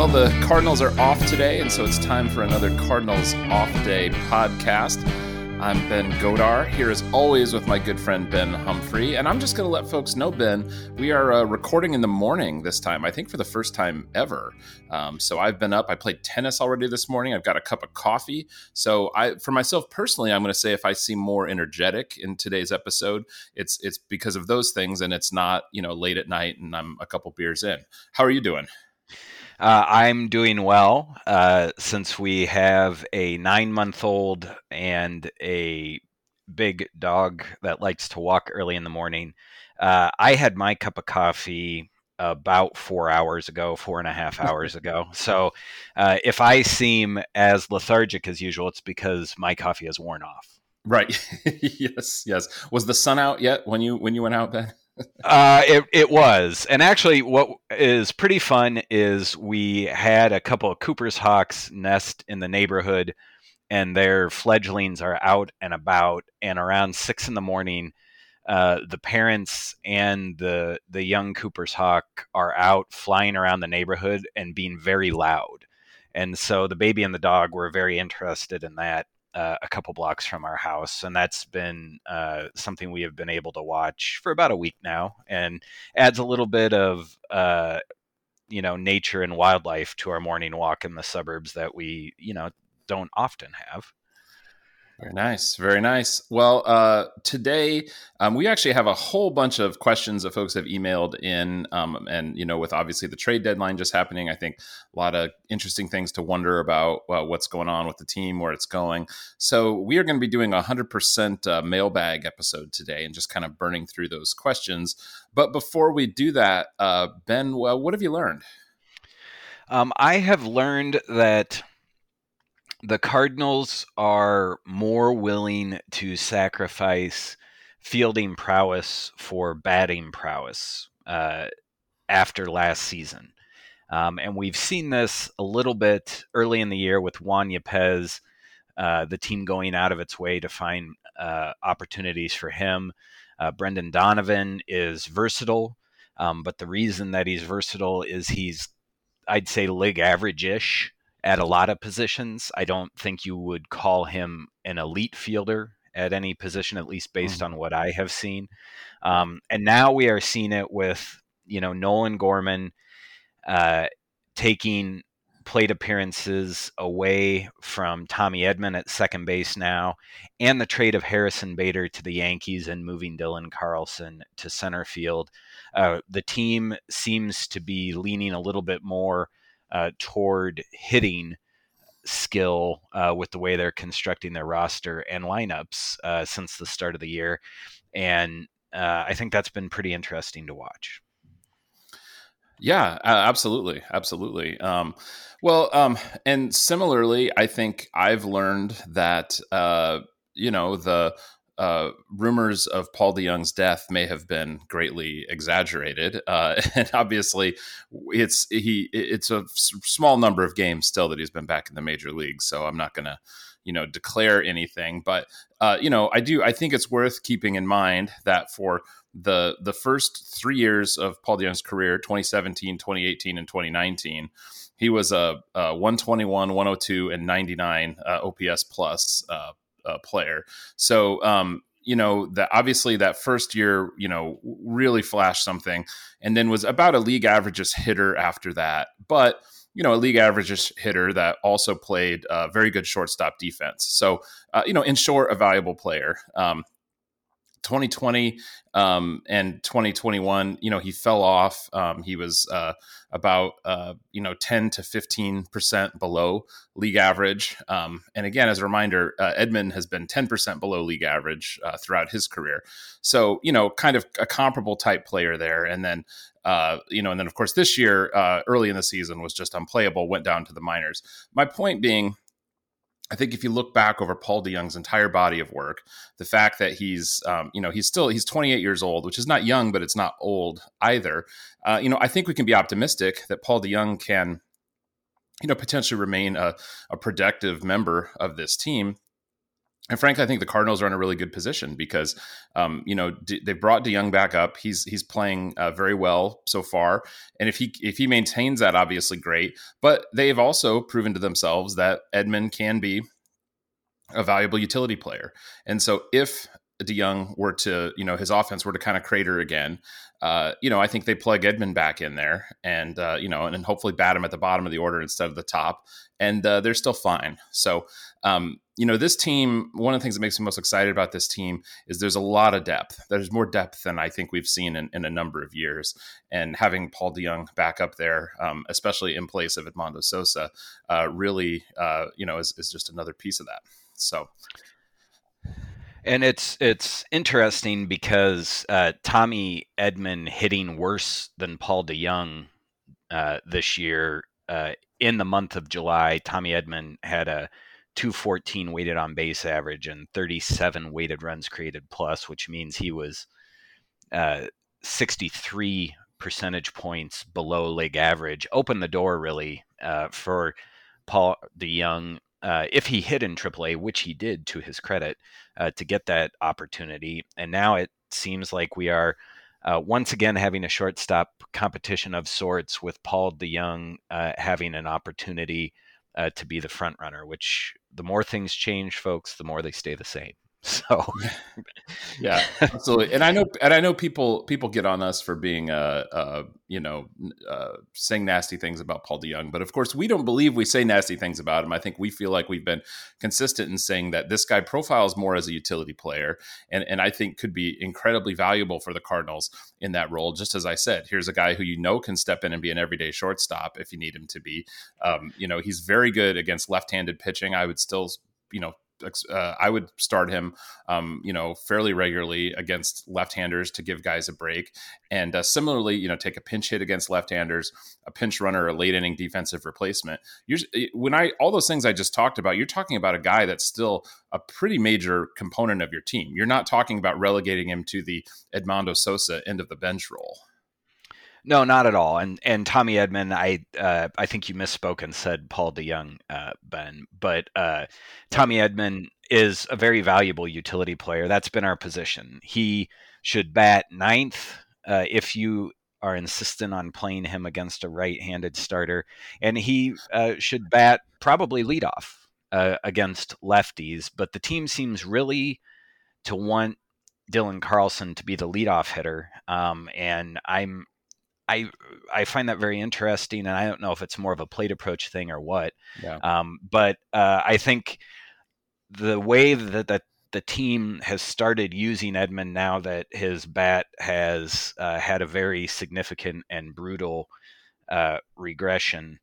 Well, the Cardinals are off today, and so it's time for another Cardinals Off Day podcast. I'm Ben Godar, here as always with my good friend Ben Humphrey. And I'm just going to let folks know, Ben, we are uh, recording in the morning this time, I think for the first time ever. Um, so I've been up, I played tennis already this morning. I've got a cup of coffee. So I, for myself personally, I'm going to say if I seem more energetic in today's episode, it's it's because of those things and it's not, you know, late at night and I'm a couple beers in. How are you doing? Uh, I'm doing well uh, since we have a nine month old and a big dog that likes to walk early in the morning. Uh, I had my cup of coffee about four hours ago, four and a half hours ago. So uh, if I seem as lethargic as usual, it's because my coffee has worn off. Right. yes. Yes. Was the sun out yet when you when you went out, Ben? Uh, it, it was. And actually, what is pretty fun is we had a couple of Cooper's Hawks nest in the neighborhood, and their fledglings are out and about. And around six in the morning, uh, the parents and the the young Cooper's Hawk are out flying around the neighborhood and being very loud. And so the baby and the dog were very interested in that uh, a couple blocks from our house, and that's been uh, something we have been able to watch for about a week now, and adds a little bit of uh, you know nature and wildlife to our morning walk in the suburbs that we you know don't often have. Very nice. Very nice. Well, uh, today um, we actually have a whole bunch of questions that folks have emailed in. Um, and, you know, with obviously the trade deadline just happening, I think a lot of interesting things to wonder about well, what's going on with the team, where it's going. So we are going to be doing a 100% uh, mailbag episode today and just kind of burning through those questions. But before we do that, uh, Ben, well, what have you learned? Um, I have learned that the Cardinals are more willing to sacrifice fielding prowess for batting prowess uh, after last season. Um, and we've seen this a little bit early in the year with Juan Yepez, uh, the team going out of its way to find uh, opportunities for him. Uh, Brendan Donovan is versatile, um, but the reason that he's versatile is he's, I'd say, league average ish at a lot of positions. I don't think you would call him an elite fielder at any position, at least based mm-hmm. on what I have seen. Um, and now we are seeing it with, you know, Nolan Gorman uh, taking plate appearances away from Tommy Edman at second base now, and the trade of Harrison Bader to the Yankees and moving Dylan Carlson to center field. Uh, the team seems to be leaning a little bit more uh, toward hitting skill uh, with the way they're constructing their roster and lineups uh, since the start of the year. And uh, I think that's been pretty interesting to watch. Yeah, absolutely. Absolutely. Um, well, um, and similarly, I think I've learned that, uh, you know, the, uh, rumors of Paul DeJong's death may have been greatly exaggerated, uh, and obviously, it's he it's a small number of games still that he's been back in the major leagues. So I'm not going to, you know, declare anything. But uh, you know, I do I think it's worth keeping in mind that for the the first three years of Paul DeJong's career, 2017, 2018, and 2019 he was a, a 121, 102, and 99 uh, OPS plus uh, uh, player. So, um, you know, that obviously that first year, you know, really flashed something and then was about a league averages hitter after that. But, you know, a league averages hitter that also played a very good shortstop defense. So, uh, you know, in short, a valuable player. Um, 2020 um, and 2021, you know, he fell off. Um, he was uh, about, uh, you know, 10 to 15% below league average. Um, and again, as a reminder, uh, Edman has been 10% below league average uh, throughout his career. So, you know, kind of a comparable type player there. And then, uh, you know, and then of course this year, uh, early in the season was just unplayable, went down to the minors. My point being, I think if you look back over Paul DeJong's entire body of work, the fact that he's, um, you know, he's still he's 28 years old, which is not young, but it's not old either. Uh, you know, I think we can be optimistic that Paul DeYoung can, you know, potentially remain a, a productive member of this team. And frankly, I think the Cardinals are in a really good position because, um, you know, D- they brought DeJong back up. He's he's playing uh, very well so far, and if he if he maintains that, obviously great. But they've also proven to themselves that Edman can be a valuable utility player, and so if DeJong were to, you know, his offense were to kind of crater again, uh, you know, I think they plug Edman back in there, and uh, you know, and, and hopefully bat him at the bottom of the order instead of the top, and uh, they're still fine. So um, you know, this team, one of the things that makes me most excited about this team is there's a lot of depth. There's more depth than I think we've seen in, in a number of years. And having Paul DeJong back up there, um, especially in place of Edmundo Sosa, uh, really, uh, you know, is, is just another piece of that. So. And it's it's interesting because uh, Tommy Edman hitting worse than Paul DeJong uh, this year uh, in the month of July. Tommy Edman had a 214 weighted on base average and 37 weighted runs created plus, which means he was uh, 63 percentage points below league average. Opened the door really uh, for Paul DeJong uh, if he hit in AAA, which he did to his credit, uh, to get that opportunity. And now it seems like we are uh, once again having a shortstop competition of sorts with Paul DeJong uh, having an opportunity uh, to be the front runner. Which the more things change, folks, the more they stay the same. So, yeah, absolutely. And I know, and I know people people get on us for being, uh, uh you know, uh, saying nasty things about Paul DeJong, But of course, we don't believe we say nasty things about him. I think we feel like we've been consistent in saying that this guy profiles more as a utility player, and and I think could be incredibly valuable for the Cardinals in that role. Just as I said, here's a guy who you know can step in and be an everyday shortstop if you need him to be. Um, you know, he's very good against left-handed pitching. I would still you know uh, I would start him, um, you know, fairly regularly against left-handers to give guys a break, and uh, similarly, you know, take a pinch hit against left-handers, a pinch runner, a late inning defensive replacement. You're, when I all those things I just talked about, you're talking about a guy that's still a pretty major component of your team. You're not talking about relegating him to the Edmundo Sosa end of the bench role. No, not at all. And and Tommy Edman, I uh, I think you misspoke and said Paul DeJong, uh, Ben, but uh, Tommy Edman is a very valuable utility player. That's been our position. He should bat ninth uh, if you are insistent on playing him against a right-handed starter, and he uh, should bat probably leadoff uh, against lefties. But the team seems really to want Dylan Carlson to be the leadoff hitter, um, and I'm I I find that very interesting, and I don't know if it's more of a plate approach thing or what. Yeah. Um, but uh, I think the way that the, the team has started using Edman now that his bat has uh, had a very significant and brutal uh, regression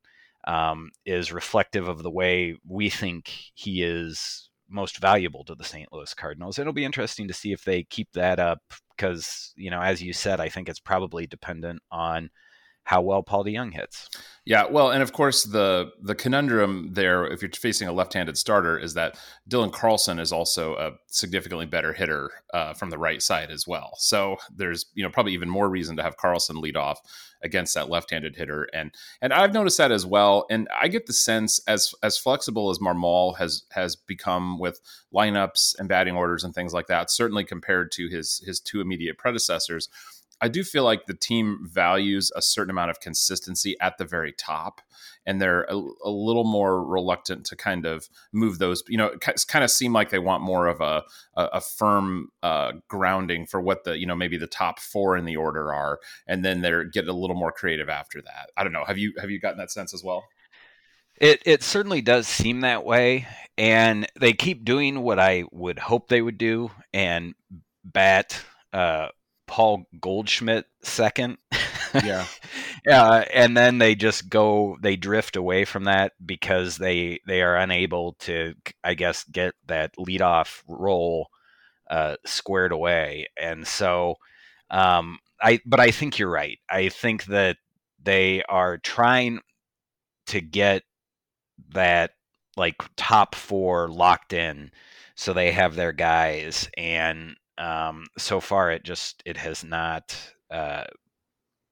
um, is reflective of the way we think he is most valuable to the St. Louis Cardinals. It'll be interesting to see if they keep that up because, you know, as you said, I think it's probably dependent on how well Paul DeJong hits. Yeah, well, and of course the the conundrum there, if you're facing a left-handed starter, is that Dylan Carlson is also a significantly better hitter uh, from the right side as well. So there's you know probably even more reason to have Carlson lead off against that left-handed hitter, and and I've noticed that as well. And I get the sense as as flexible as Marmol has has become with lineups and batting orders and things like that, certainly compared to his his two immediate predecessors I do feel like the team values a certain amount of consistency at the very top, and they're a, a little more reluctant to kind of move those. You know, kind of seem like they want more of a a, a firm uh, grounding for what the you know maybe the top four in the order are, and then they're get a little more creative after that. I don't know. Have you have you gotten that sense as well? It it certainly does seem that way, and they keep doing what I would hope they would do, and bat. Uh, Paul Goldschmidt second. Yeah. uh, and then they just go they drift away from that because they they are unable to I guess get that leadoff role uh, squared away. And so um, I but I think you're right. I think that they are trying to get that like top 4 locked in so they have their guys and um, so far, it just it has not uh,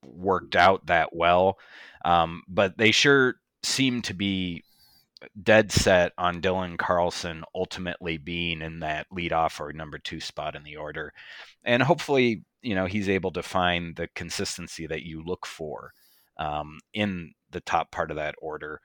worked out that well. Um, but they sure seem to be dead set on Dylan Carlson ultimately being in that leadoff or number two spot in the order. And hopefully, you know, he's able to find the consistency that you look for um, in the top part of that order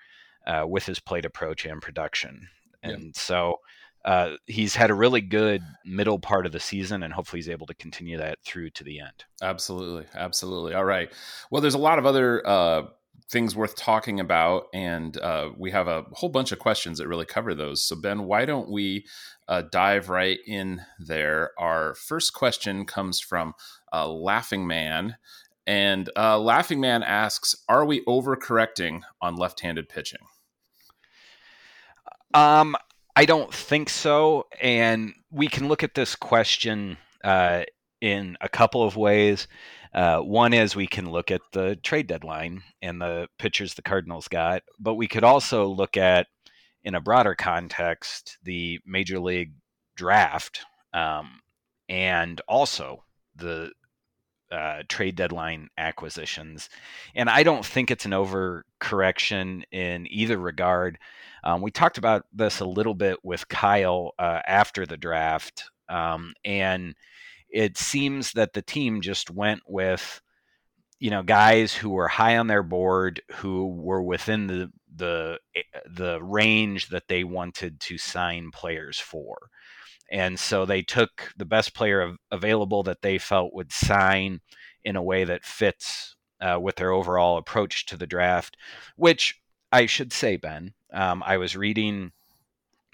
uh, with his plate approach and production. And yeah. so uh, he's had a really good middle part of the season, and hopefully he's able to continue that through to the end. Absolutely, absolutely. All right. Well, there's a lot of other uh, things worth talking about, and uh, we have a whole bunch of questions that really cover those. So, Ben, why don't we uh, dive right in there? Our first question comes from uh, Laughing Man. And uh, Laughing Man asks, "Are we overcorrecting on left-handed pitching?" Um, I don't think so. And we can look at this question uh, in a couple of ways. Uh, one is we can look at the trade deadline and the pitchers the Cardinals got, but we could also look at, in a broader context, the Major League draft um, and also the uh, trade deadline acquisitions. And I don't think it's an overcorrection in either regard. Um, we talked about this a little bit with Kyle uh, after the draft, um, and it seems that the team just went with you know guys who were high on their board who were within the the eh, the range that they wanted to sign players for and so they took the best player available that they felt would sign in a way that fits uh, with their overall approach to the draft which i should say ben um, I was reading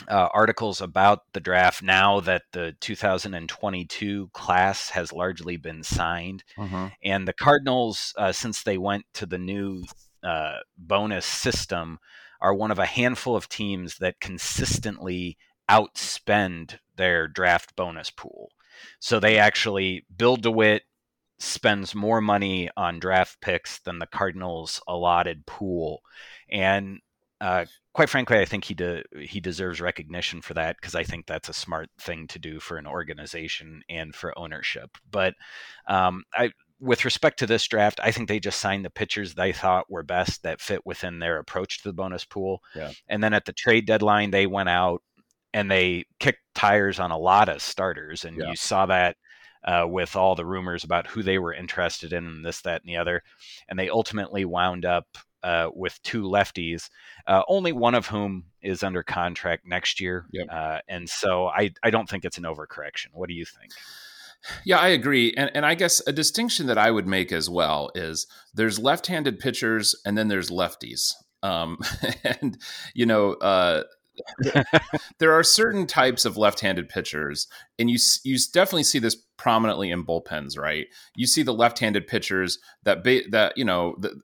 uh, articles about the draft now that the 2022 class has largely been signed. Mm-hmm. And the Cardinals, uh, since they went to the new uh, bonus system, are one of a handful of teams that consistently outspend their draft bonus pool. So they actually, Bill DeWitt spends more money on draft picks than the Cardinals allotted pool. And uh, quite frankly, I think he de- he deserves recognition for that because I think that's a smart thing to do for an organization and for ownership. But um, I, with respect to this draft, I think they just signed the pitchers they thought were best that fit within their approach to the bonus pool. Yeah. And then at the trade deadline, they went out and they kicked tires on a lot of starters, and yeah. you saw that. Uh, with all the rumors about who they were interested in, and this, that, and the other. And they ultimately wound up uh, with two lefties, uh, only one of whom is under contract next year. Yep. Uh, and so I, I don't think it's an overcorrection. What do you think? Yeah, I agree. And, and I guess a distinction that I would make as well is there's left handed pitchers and then there's lefties. Um, and, you know, uh, there are certain types of left-handed pitchers, and you you definitely see this prominently in bullpens, right? You see the left-handed pitchers that ba- that you know the,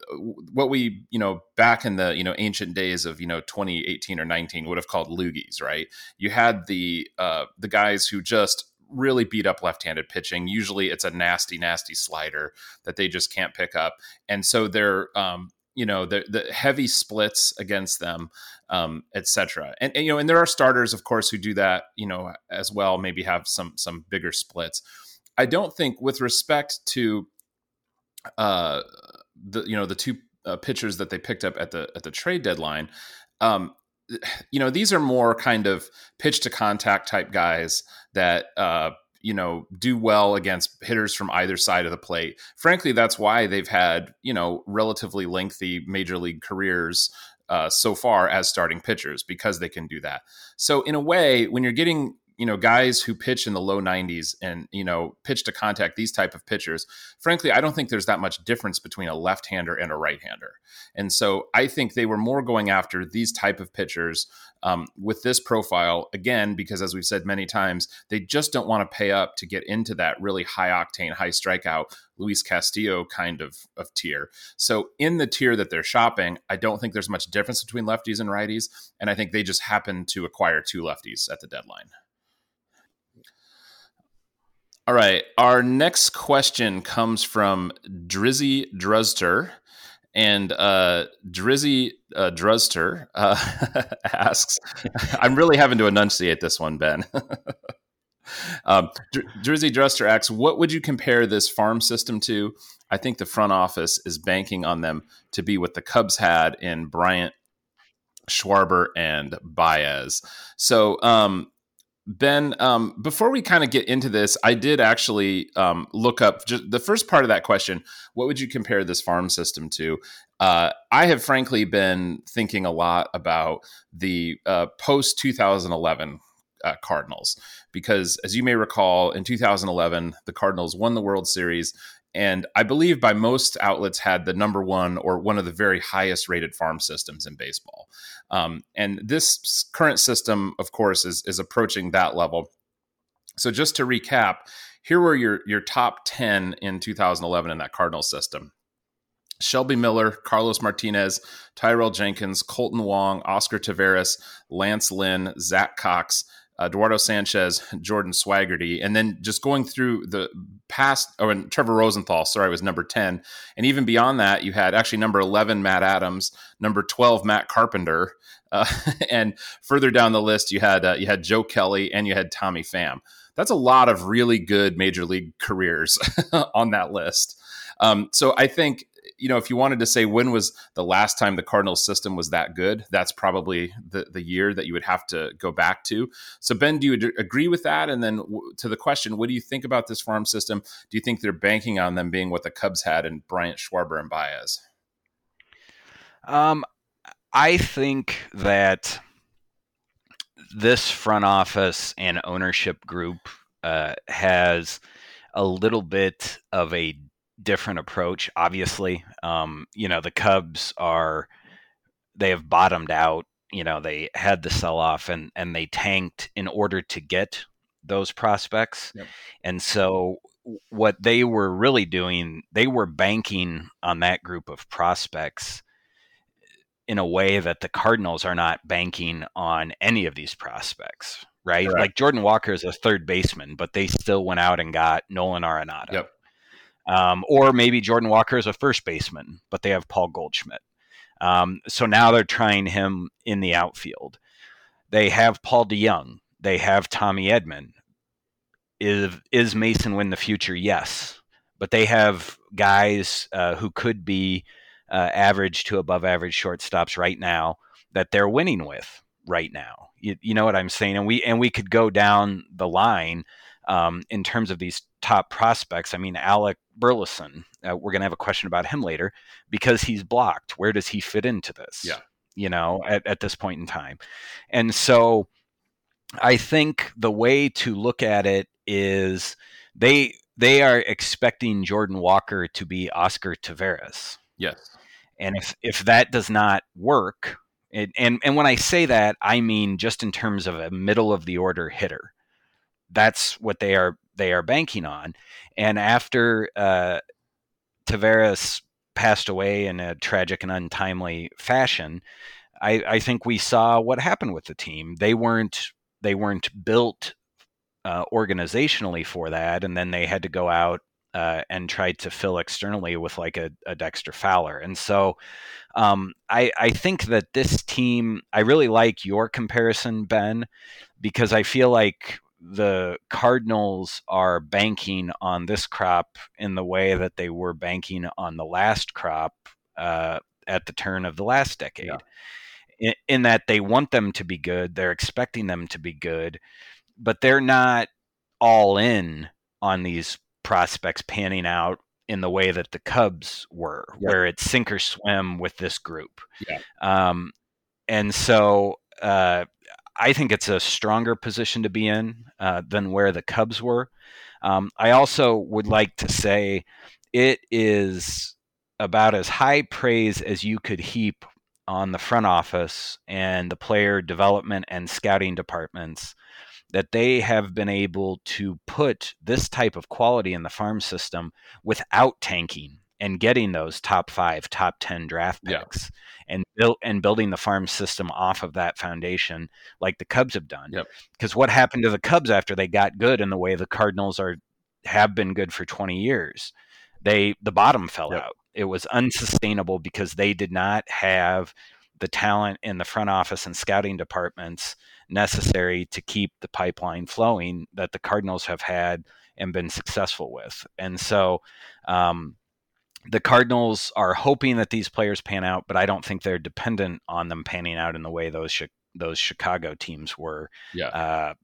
what we you know back in the you know ancient days of you know 2018 or 19 would have called loogies, right? You had the uh, the guys who just really beat up left-handed pitching. Usually, it's a nasty, nasty slider that they just can't pick up, and so they're um, you know the the heavy splits against them um etc and, and, you know and there are starters of course who do that you know as well maybe have some some bigger splits. I don't think with respect to uh the you know the two uh, pitchers that they picked up at the at the trade deadline um you know these are more kind of pitch to contact type guys that uh you know do well against hitters from either side of the plate. Frankly, that's why they've had you know relatively lengthy major league careers uh, so far as starting pitchers because they can do that. So in a way, when you're getting you know guys who pitch in the low 90s and you know pitch to contact these type of pitchers frankly i don't think there's that much difference between a left-hander and a right-hander. And so i think they were more going after these type of pitchers um, with this profile again because as we've said many times they just don't want to pay up to get into that really high octane high strikeout luis castillo kind of, of tier. So in the tier that they're shopping i don't think there's much difference between lefties and righties and i think they just happen to acquire two lefties at the deadline all right. Our next question comes from Drizzy Druzter. And uh, Drizzy uh, Druzter uh, asks, I'm really having to enunciate this one, Ben. um, Drizzy Druzter asks, What would you compare this farm system to? I think the front office is banking on them to be what the Cubs had in Bryant, Schwarber, and Baez. So, um, Ben, um, before we kind of get into this, I did actually um, look up just the first part of that question. What would you compare this farm system to? Uh, I have frankly been thinking a lot about the uh, post 2011 uh, Cardinals because, as you may recall, in 2011, the Cardinals won the World Series and I believe by most outlets had the number one or one of the very highest rated farm systems in baseball. Um, and this current system, of course, is is approaching that level. So just to recap, here were your your top ten in 2011 in that Cardinal system. Shelby Miller, Carlos Martinez, Tyrell Jenkins, Kolten Wong, Oscar Taveras, Lance Lynn, Zack Cox, Eduardo Sanchez, Jordan Swagerty, and then just going through the past, oh, and Trevor Rosenthal, sorry, was number 10. And even beyond that, you had actually number 11, Matt Adams, number 12, Matt Carpenter. Uh, and further down the list, you had, uh, you had Joe Kelly and you had Tommy Pham. That's a lot of really good major league careers on that list. Um, so I think you know, if you wanted to say when was the last time the Cardinals system was that good, that's probably the, the year that you would have to go back to. So, Ben, do you ad- agree with that? And then w- to the question, what do you think about this farm system? Do you think they're banking on them being what the Cubs had in Bryant, Schwarber, and Baez? Um, I think that this front office and ownership group uh, has a little bit of a different approach. Obviously, um, you know the Cubs are they have bottomed out. You know they had the sell off and and they tanked in order to get those prospects, yep. and so what they were really doing, they were banking on that group of prospects in a way that the Cardinals are not banking on any of these prospects, right? Correct. Like Jordan Walker is a third baseman, but they still went out and got Nolan Arenado. Yep. Um, or maybe Jordan Walker is a first baseman, but they have Paul Goldschmidt. Um, so now they're trying him in the outfield. They have Paul DeJong. They have Tommy Edman. Is is Masyn Winn the future? Yes, but they have guys uh, who could be uh, average to above average shortstops right now that they're winning with right now. You, you know what I'm saying? And we and we could go down the line um, in terms of these top prospects. I mean, Alec Burleson, uh, we're going to have a question about him later because he's blocked. Where does he fit into this? Yeah. You know, at, at this point in time. And so I think the way to look at it is they they are expecting Jordan Walker to be Oscar Taveras. Yes. And if if that does not work, it, and and when I say that, I mean just in terms of a middle of the order hitter that's what they are they are banking on. And after uh, Taveras passed away in a tragic and untimely fashion, I, I, think we saw what happened with the team. They weren't they weren't built uh, organizationally for that, and then they had to go out uh, and try to fill externally with like a, a Dexter Fowler. And so um, I, I think that this team, I really like your comparison, Ben, because I feel like the Cardinals are banking on this crop in the way that they were banking on the last crop uh, at the turn of the last decade. Yeah. In, in, that they want them to be good, they're expecting them to be good, but they're not all in on these prospects panning out in the way that the Cubs were, yeah. where it's sink or swim with this group. Yeah. Um, and so uh, I think it's a stronger position to be in uh, than where the Cubs were. Um, I also would like to say it is about as high praise as you could heap on the front office and the player development and scouting departments that they have been able to put this type of quality in the farm system without tanking and getting those top five, top ten draft picks, yeah. and and building the farm system off of that foundation, like the Cubs have done. Because yep. what happened to the Cubs after they got good, and the way the Cardinals are have been good for twenty years, they the bottom fell yep. out. It was unsustainable because they did not have the talent in the front office and scouting departments necessary to keep the pipeline flowing that the Cardinals have had and been successful with. And so, um, the Cardinals are hoping that these players pan out, but I don't think they're dependent on them panning out in the way those those Chicago teams were. Yeah. Uh,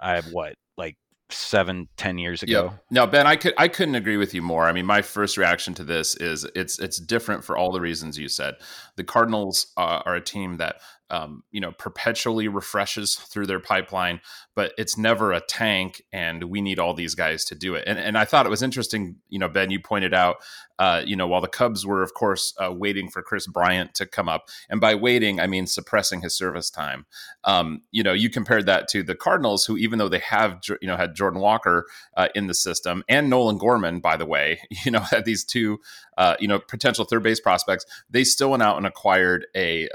I have what like seven, ten years ago. Yep. No, Ben, I could I couldn't agree with you more. I mean, my first reaction to this is it's it's different for all the reasons you said. The Cardinals uh, are a team that um, you know perpetually refreshes through their pipeline, but it's never a tank, and we need all these guys to do it. And and I thought it was interesting. You know, Ben, you pointed out, uh, you know, while the Cubs were of course uh, waiting for Kris Bryant to come up, and by waiting I mean suppressing his service time. Um, you know, you compared that to the Cardinals, who even though they have you know had Jordan Walker uh, in the system and Nolan Gorman, by the way, you know had these two uh, you know potential third base prospects, they still went out and acquired a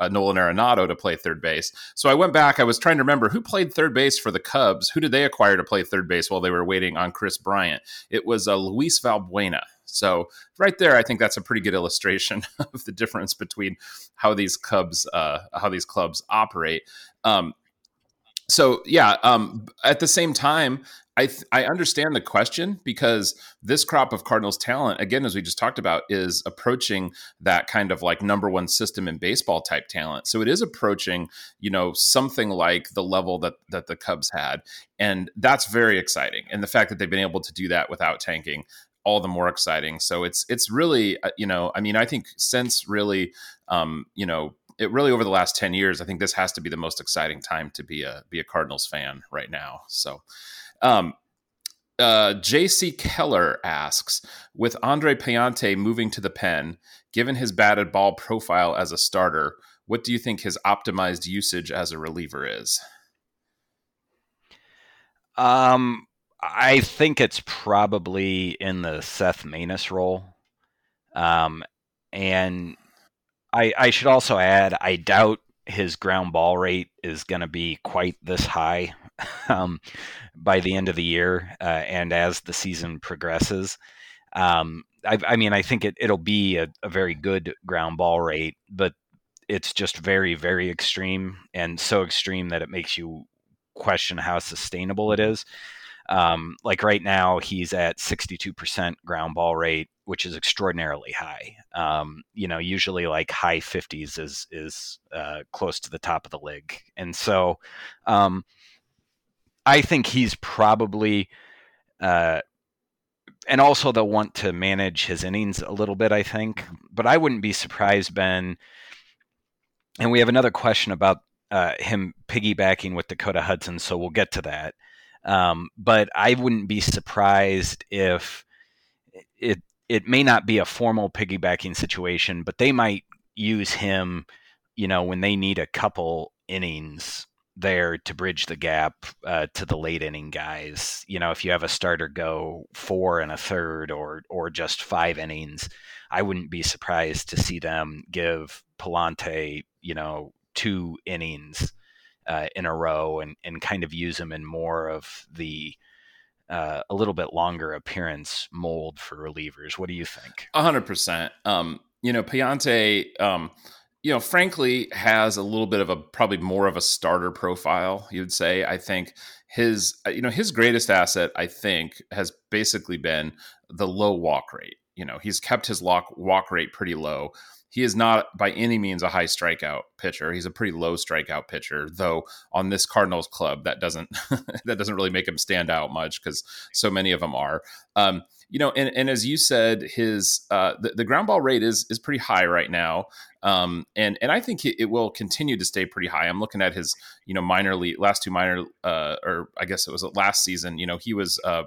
uh, Nolan Arenado to play third base. So I went back. I was trying to remember who played third base for the Cubs. Who did they acquire to play third base while they were waiting on Kris Bryant? It was uh, Luis Valbuena. So right there, I think that's a pretty good illustration of the difference between how these Cubs, uh, how these clubs operate. Um, so yeah, um, at the same time, I th- I understand the question because this crop of Cardinals talent, again, as we just talked about, is approaching that kind of like number one system in baseball type talent. So it is approaching, you know, something like the level that that the Cubs had, and that's very exciting. And the fact that they've been able to do that without tanking, all the more exciting. So it's it's really, uh, you know, I mean, I think since really, um, you know, it really over the last 10 years, I think this has to be the most exciting time to be a be a Cardinals fan right now. So um, uh, J.C. Keller asks, with Andre Pallante moving to the pen, given his batted ball profile as a starter, what do you think his optimized usage as a reliever is? Um, I think it's probably in the Seth Maness role. Um, and I, I should also add, I doubt his ground ball rate is going to be quite this high um, by the end of the year uh, and as the season progresses. Um, I, I, mean, I think it, it'll be a, a, very good ground ball rate, but it's just very, very extreme and so extreme that it makes you question how sustainable it is. Um, like right now, he's at 62% ground ball rate, which is extraordinarily high. Um, you know, usually like high 50s is is uh, close to the top of the league, and so um, I think he's probably. Uh, and also they'll want to manage his innings a little bit, I think. But I wouldn't be surprised, Ben. And we have another question about uh, him piggybacking with Dakota Hudson, so we'll get to that. Um, but I wouldn't be surprised if it it may not be a formal piggybacking situation, but they might use him, you know, when they need a couple innings there to bridge the gap uh, to the late inning guys. You know, if you have a starter go four and a third or or just five innings, I wouldn't be surprised to see them give Pallante, you know, two innings uh, in a row and, and kind of use them in more of the uh, a little bit longer appearance mold for relievers. What do you think? A hundred percent. Um, you know, Pallante, um, you know, frankly, has a little bit of a probably more of a starter profile. You'd say. I think his, uh, you know, his greatest asset, I think, has basically been the low walk rate. You know, he's kept his walk walk rate pretty low he is not by any means a high strikeout pitcher. He's a pretty low strikeout pitcher, though on this Cardinals club that doesn't that doesn't really make him stand out much because so many of them are. Um, you know, and, and as you said, his uh, the, the, ground ball rate is is pretty high right now, um, and and I think it, will continue to stay pretty high. I'm looking at his you know minor league last two minor uh, or I guess it was last season. You know, he was uh,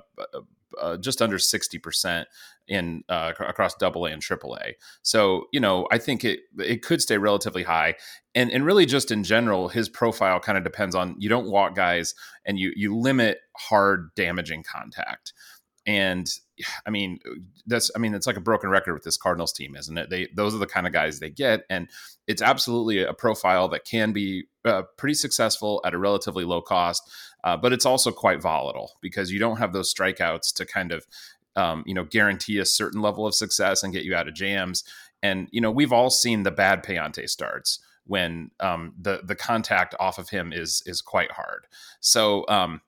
uh, just under 60% in uh, across double A and triple A. So, you know, I think it it could stay relatively high. And and really just in general, his profile kind of depends on you don't walk guys and you you limit hard damaging contact. And I mean, that's I mean, it's like a broken record with this Cardinals team, isn't it? They those are the kind of guys they get, and it's absolutely a profile that can be uh, pretty successful at a relatively low cost, uh, but it's also quite volatile because you don't have those strikeouts to kind of um, you know guarantee a certain level of success and get you out of jams. And you know, we've all seen the bad Pallante starts when um, the the contact off of him is is quite hard. So um,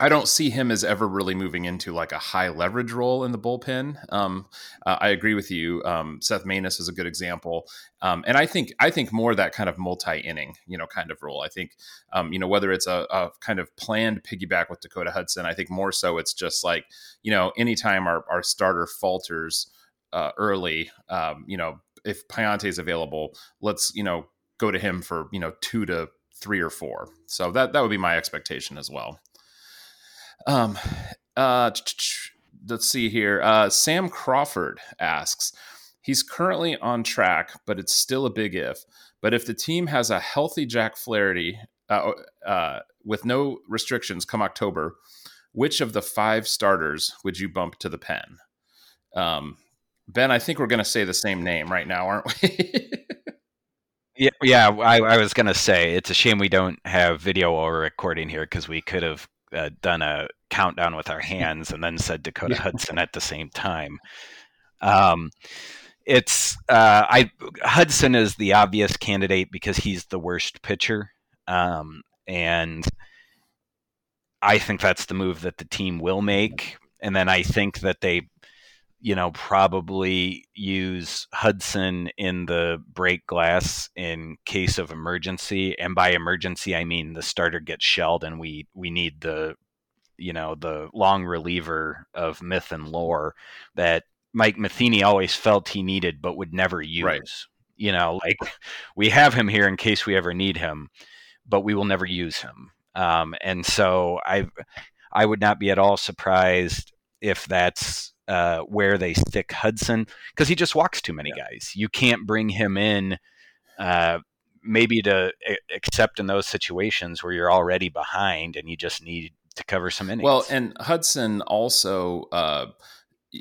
I don't see him as ever really moving into like a high leverage role in the bullpen. Um, uh, I agree with you. Um, Seth Maness is a good example, um, and I think I think more that kind of multi inning, you know, kind of role. I think um, you know whether it's a, a, kind of planned piggyback with Dakota Hudson. I think more so it's just like you know anytime our our starter falters uh, early, um, you know, if Pallante is available, let's you know go to him for you know two to three or four. So that that would be my expectation as well. Um, uh, let's see here. Uh, Sam Crawford asks, he's currently on track, but it's still a big if. But if the team has a healthy Jack Flaherty uh, uh, with no restrictions come October, which of the five starters would you bump to the pen? Um, ben, I think we're going to say the same name right now, aren't we? yeah, yeah. I, I was going to say it's a shame we don't have video or recording here because we could have uh, done a countdown with our hands and then said Dakota yeah. Hudson at the same time. Um, it's uh, I Hudson is the obvious candidate because he's the worst pitcher, um, and I think that's the move that the team will make. And then I think that they, you know, probably use Hudson in the break glass in case of emergency. And by emergency, I mean the starter gets shelled and we we need the you know the long reliever of myth and lore that Mike Matheny always felt he needed but would never use. Right. You know, like we have him here in case we ever need him, but we will never use him. Um, and so I, I would not be at all surprised if that's uh, where they stick Hudson because he just walks too many yeah. guys. You can't bring him in. Uh, maybe to accept in those situations where you're already behind and you just need to cover some innings. Well, and Hudson also, uh,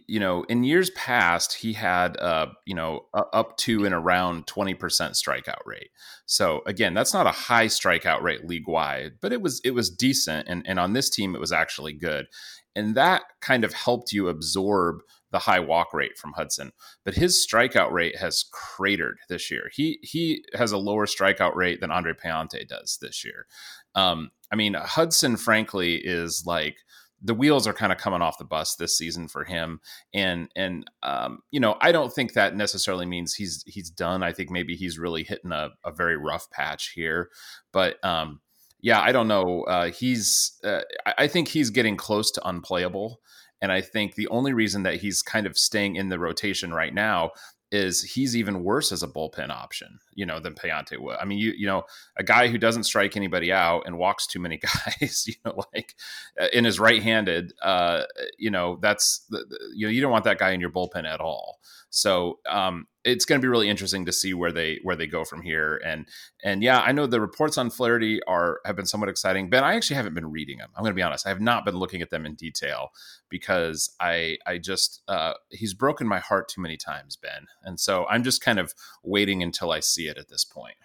you know, in years past, he had, uh, you know, up to and around 20% strikeout rate. So again, that's not a high strikeout rate league wide, but it was, it was decent. And, and on this team, it was actually good. And that kind of helped you absorb the high walk rate from Hudson, but his strikeout rate has cratered this year. He he has a lower strikeout rate than Andre Pallante does this year. Um, I mean, Hudson, frankly, is like the wheels are kind of coming off the bus this season for him, and and um, you know, I don't think that necessarily means he's he's done. I think maybe he's really hitting a, a very rough patch here, but um, yeah, I don't know. Uh, he's uh, I think he's getting close to unplayable. And I think the only reason that he's kind of staying in the rotation right now is he's even worse as a bullpen option, you know, than Pallante would. I mean, you you know, a guy who doesn't strike anybody out and walks too many guys, you know, like uh, in his right-handed, uh, you know, that's you know, you don't want that guy in your bullpen at all. So um, it's going to be really interesting to see where they where they go from here. And and yeah, I know the reports on Flaherty are have been somewhat exciting. Ben, I actually haven't been reading them. I'm going to be honest. I have not been looking at them in detail because I I just uh, he's broken my heart too many times, Ben. And so I'm just kind of waiting until I see it at this point.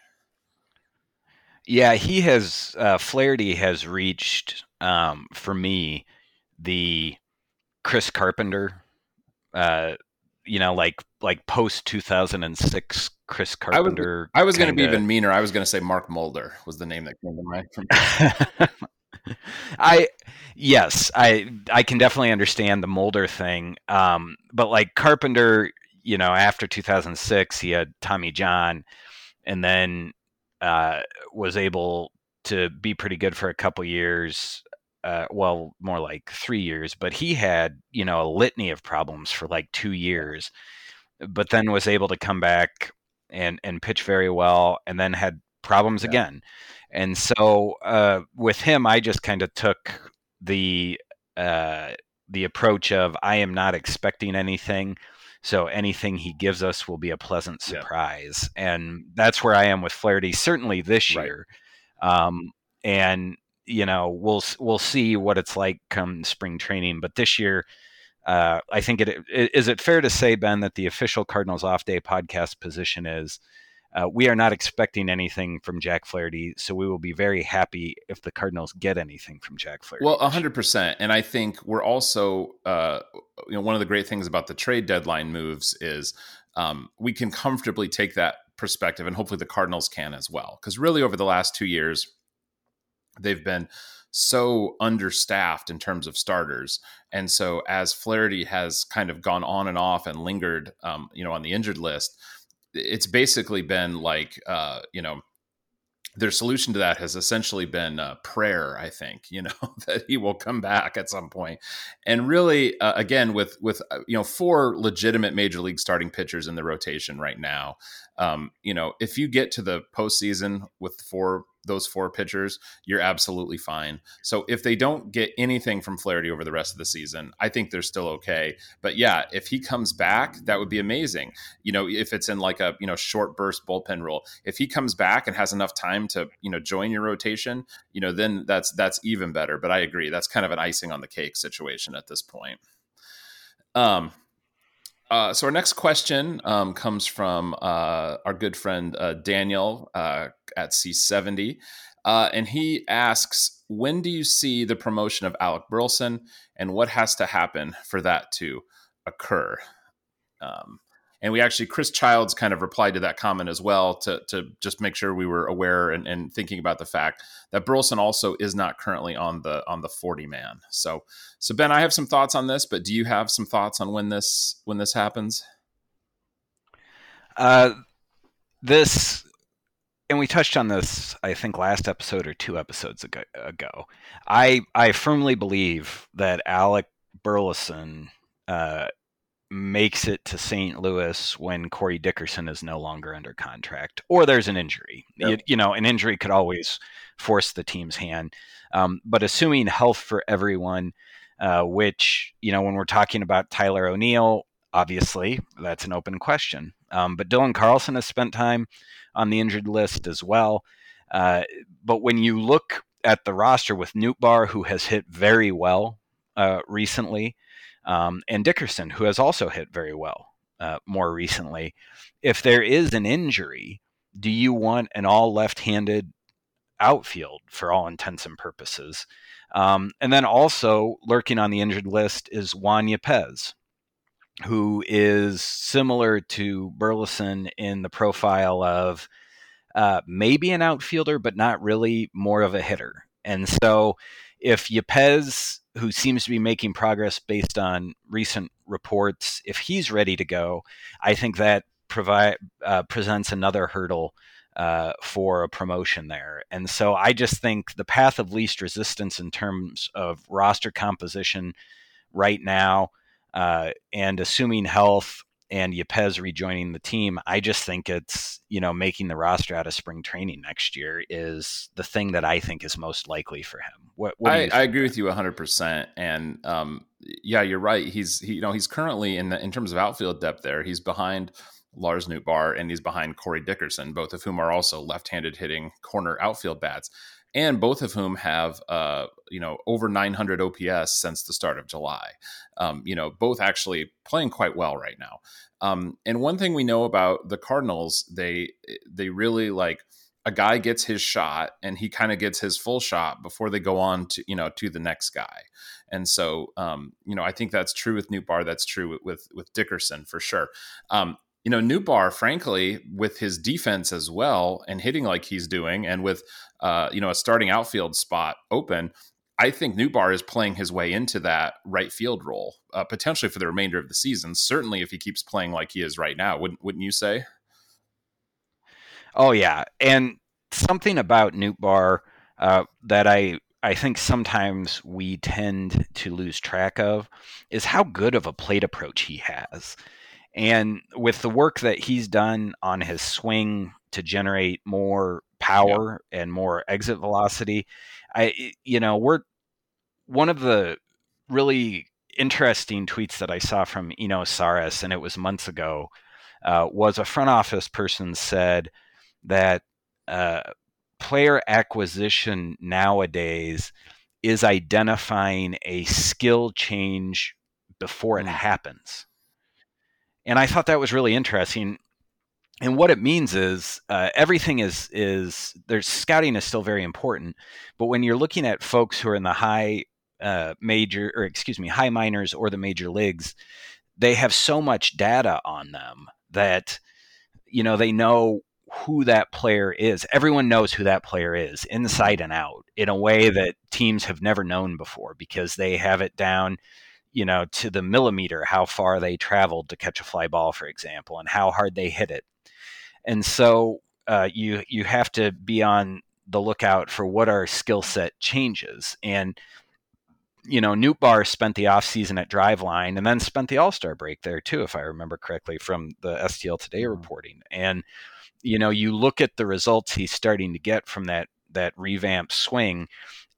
Yeah, he has uh, Flaherty has reached um, for me the Chris Carpenter uh, you know, like like post two thousand and six Chris Carpenter. I was, was going to be even meaner. I was going to say Mark Mulder was the name that came to mind. I yes, I I can definitely understand the Mulder thing, um, but like Carpenter, you know, after two thousand six, he had Tommy John, and then uh, was able to be pretty good for a couple years uh, well, more like three years, but he had, you know, a litany of problems for like two years, but then was able to come back and, and pitch very well and then had problems yeah. again. And so uh, with him, I just kind of took the, uh, the approach of I am not expecting anything. So anything he gives us will be a pleasant surprise. Yeah. And that's where I am with Flaherty, certainly this year. Right. Um, and you know we'll we'll see what it's like come spring training. But this year, uh, I think it is it fair to say Ben that the official Cardinals off day podcast position is. Uh, we are not expecting anything from Jack Flaherty, so we will be very happy if the Cardinals get anything from Jack Flaherty. Well, hundred percent, and I think we're also, uh, you know, one of the great things about the trade deadline moves is um, we can comfortably take that perspective, and hopefully the Cardinals can as well, because really over the last two years, they've been so understaffed in terms of starters. And so as Flaherty has kind of gone on and off and lingered, um, you know, on the injured list, it's basically been like, uh, you know, their solution to that has essentially been uh, prayer i think you know that he will come back at some point and really uh, again with with uh, you know four legitimate major league starting pitchers in the rotation right now um, you know if you get to the postseason with four those four pitchers, you're absolutely fine. So if they don't get anything from Flaherty over the rest of the season, I think they're still okay. But yeah, if he comes back, that would be amazing. You know, if it's in like a, you know, short burst bullpen role. If he comes back and has enough time to, you know, join your rotation, you know, then that's that's even better. But I agree, that's kind of an icing on the cake situation at this point. Um uh, so our next question um, comes from uh, our good friend uh, Daniel uh, at C70, uh, and he asks, "When do you see the promotion of Alec Burleson, and what has to happen for that to occur?" Um, and we actually chris childs kind of replied to that comment as well to, to just make sure we were aware and, and thinking about the fact that burleson also is not currently on the on the 40 man so so ben i have some thoughts on this but do you have some thoughts on when this when this happens uh this and we touched on this i think last episode or two episodes ago, ago. i i firmly believe that alec burleson uh, makes it to St. Louis when Corey Dickerson is no longer under contract, or there's an injury. Yep. You, you, know, an injury could always force the team's hand. Um, but assuming health for everyone, uh, which you know, when we're talking about Tyler O'Neill, obviously that's an open question. Um, but Dylan Carlson has spent time on the injured list as well. Uh, but when you look at the roster with Nootbaar, who has hit very well uh, recently, um, and Dickerson, who has also hit very well uh, more recently. If there is an injury, do you want an all left handed outfield for all intents and purposes? Um, and then also lurking on the injured list is Juan Yepez, who is similar to Burleson in the profile of uh, maybe an outfielder, but not really more of a hitter. And so if Yepez who seems to be making progress based on recent reports, if he's ready to go, I think that provide uh, presents another hurdle uh, for a promotion there. And so I just think the path of least resistance in terms of roster composition right now, uh, and assuming health and Yepez rejoining the team, I just think it's, you know, making the roster out of spring training next year is the thing that I think is most likely for him. What, what I, I, agree with you 100%. And um, yeah, you're right. He's, he, you know, he's currently in the, in terms of outfield depth there, he's behind Lars Nootbaar and he's behind Corey Dickerson, both of whom are also left handed hitting corner outfield bats and both of whom have uh, you know over 900 OPS since the start of July. Um, you know, both actually playing quite well right now. Um, and one thing we know about the Cardinals, they they really like a guy gets his shot and he kind of gets his full shot before they go on to you know to the next guy. And so, um, you know, I think that's true with Nootbaar. That's true with with, Dickerson for sure. Um, you know, Nootbaar, frankly, with his defense as well and hitting like he's doing, and with uh, you know a starting outfield spot open, I think Nootbaar is playing his way into that right field role, uh, potentially for the remainder of the season. Certainly, if he keeps playing like he is right now, wouldn't wouldn't you say? Oh yeah, and something about Nootbaar uh, that I I think sometimes we tend to lose track of is how good of a plate approach he has. And with the work that he's done on his swing to generate more power yep. and more exit velocity, I you know, we're one of the really interesting tweets that I saw from Eno Sarris, and it was months ago, uh, was a front office person said that uh, player acquisition nowadays is identifying a skill change before it mm. happens. And I thought that was really interesting. And what it means is uh, everything is is there's scouting is still very important, but when you're looking at folks who are in the high uh, major or excuse me high minors or the major leagues, they have so much data on them that you know they know who that player is. Everyone knows who that player is inside and out in a way that teams have never known before because they have it down, you know, to the millimeter how far they traveled to catch a fly ball, for example, and how hard they hit it. And so uh, you you have to be on the lookout for what our skill set changes and you know, Nootbaar spent the offseason at Driveline and then spent the All Star break there too, if I remember correctly from the STL Today mm-hmm. reporting. And you know, you look at the results he's starting to get from that that revamped swing,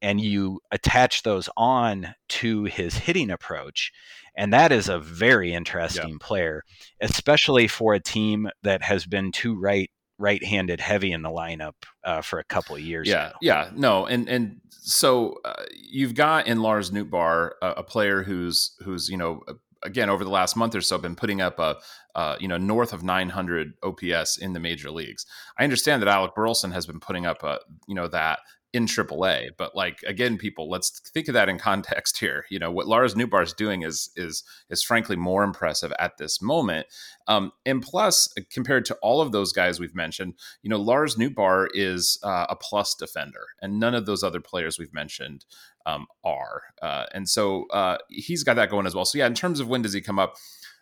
and you attach those on to his hitting approach, and that is a very interesting yeah. player, especially for a team that has been too right right-handed heavy in the lineup uh, for a couple of years. Yeah, now. yeah, no, and and so uh, you've got in Lars Nootbaar a, a, player who's who's you know again over the last month or so been putting up a uh, you know north of 900 OPS in the major leagues. I understand that Alec Burleson has been putting up a you know that in AAA. But like again, people, let's think of that in context here. You know what Lars Nootbaar is doing is is is frankly more impressive at this moment. Um, and plus, compared to all of those guys we've mentioned, you know Lars Nootbaar is uh, a plus defender, and none of those other players we've mentioned um, are. Uh, and so uh, he's got that going as well. So yeah, in terms of when does he come up?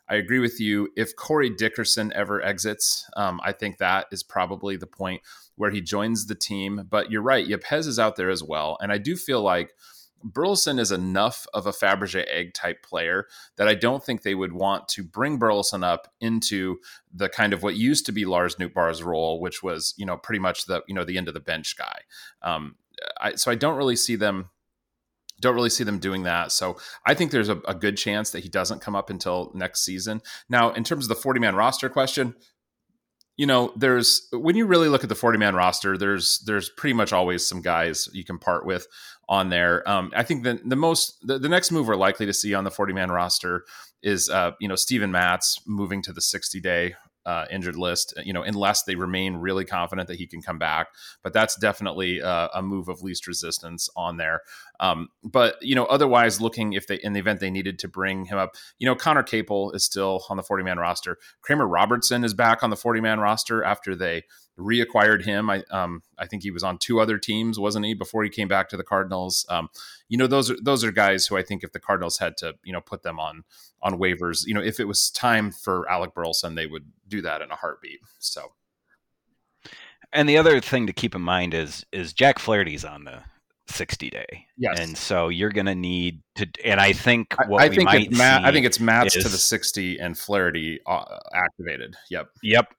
I agree with you. If Corey Dickerson ever exits, um, I think that is probably the point where he joins the team. But you're right, Yepez is out there as well. And I do feel like Burleson is enough of a Fabergé egg type player that I don't think they would want to bring Burleson up into the kind of what used to be Lars Nootbaar's role, which was, you know, pretty much the, you know, the end of the bench guy. Um, I, so I don't really see them don't really see them doing that. So I think there's a, a, good chance that he doesn't come up until next season. Now, in terms of the 40 man roster question, you know, there's when you really look at the 40 man roster, there's there's pretty much always some guys you can part with on there. Um, I think the the most the, the next move we're likely to see on the 40 man roster is uh, you know Steven Matz moving to the 60 day uh, injured list, you know, unless they remain really confident that he can come back. But that's definitely uh, a move of least resistance on there. Um, but you know, otherwise, looking if they in the event they needed to bring him up, you know, Conner Capel is still on the 40 man roster. Kramer Robertson is back on the 40 man roster after they reacquired him. I um, I think he was on two other teams, wasn't he, before he came back to the Cardinals? Um, you know, those are those are guys who I think if the Cardinals had to, you know, put them on on waivers, you know, if it was time for Alec Burleson, they would do that in a heartbeat. So. And the other thing to keep in mind is is Jack Flaherty's on the 60 day. Yes. And so you're going to need to, and I think what I, I we think might ma- I think it's is, to the 60 and Flaherty uh, activated. Yep. Yep.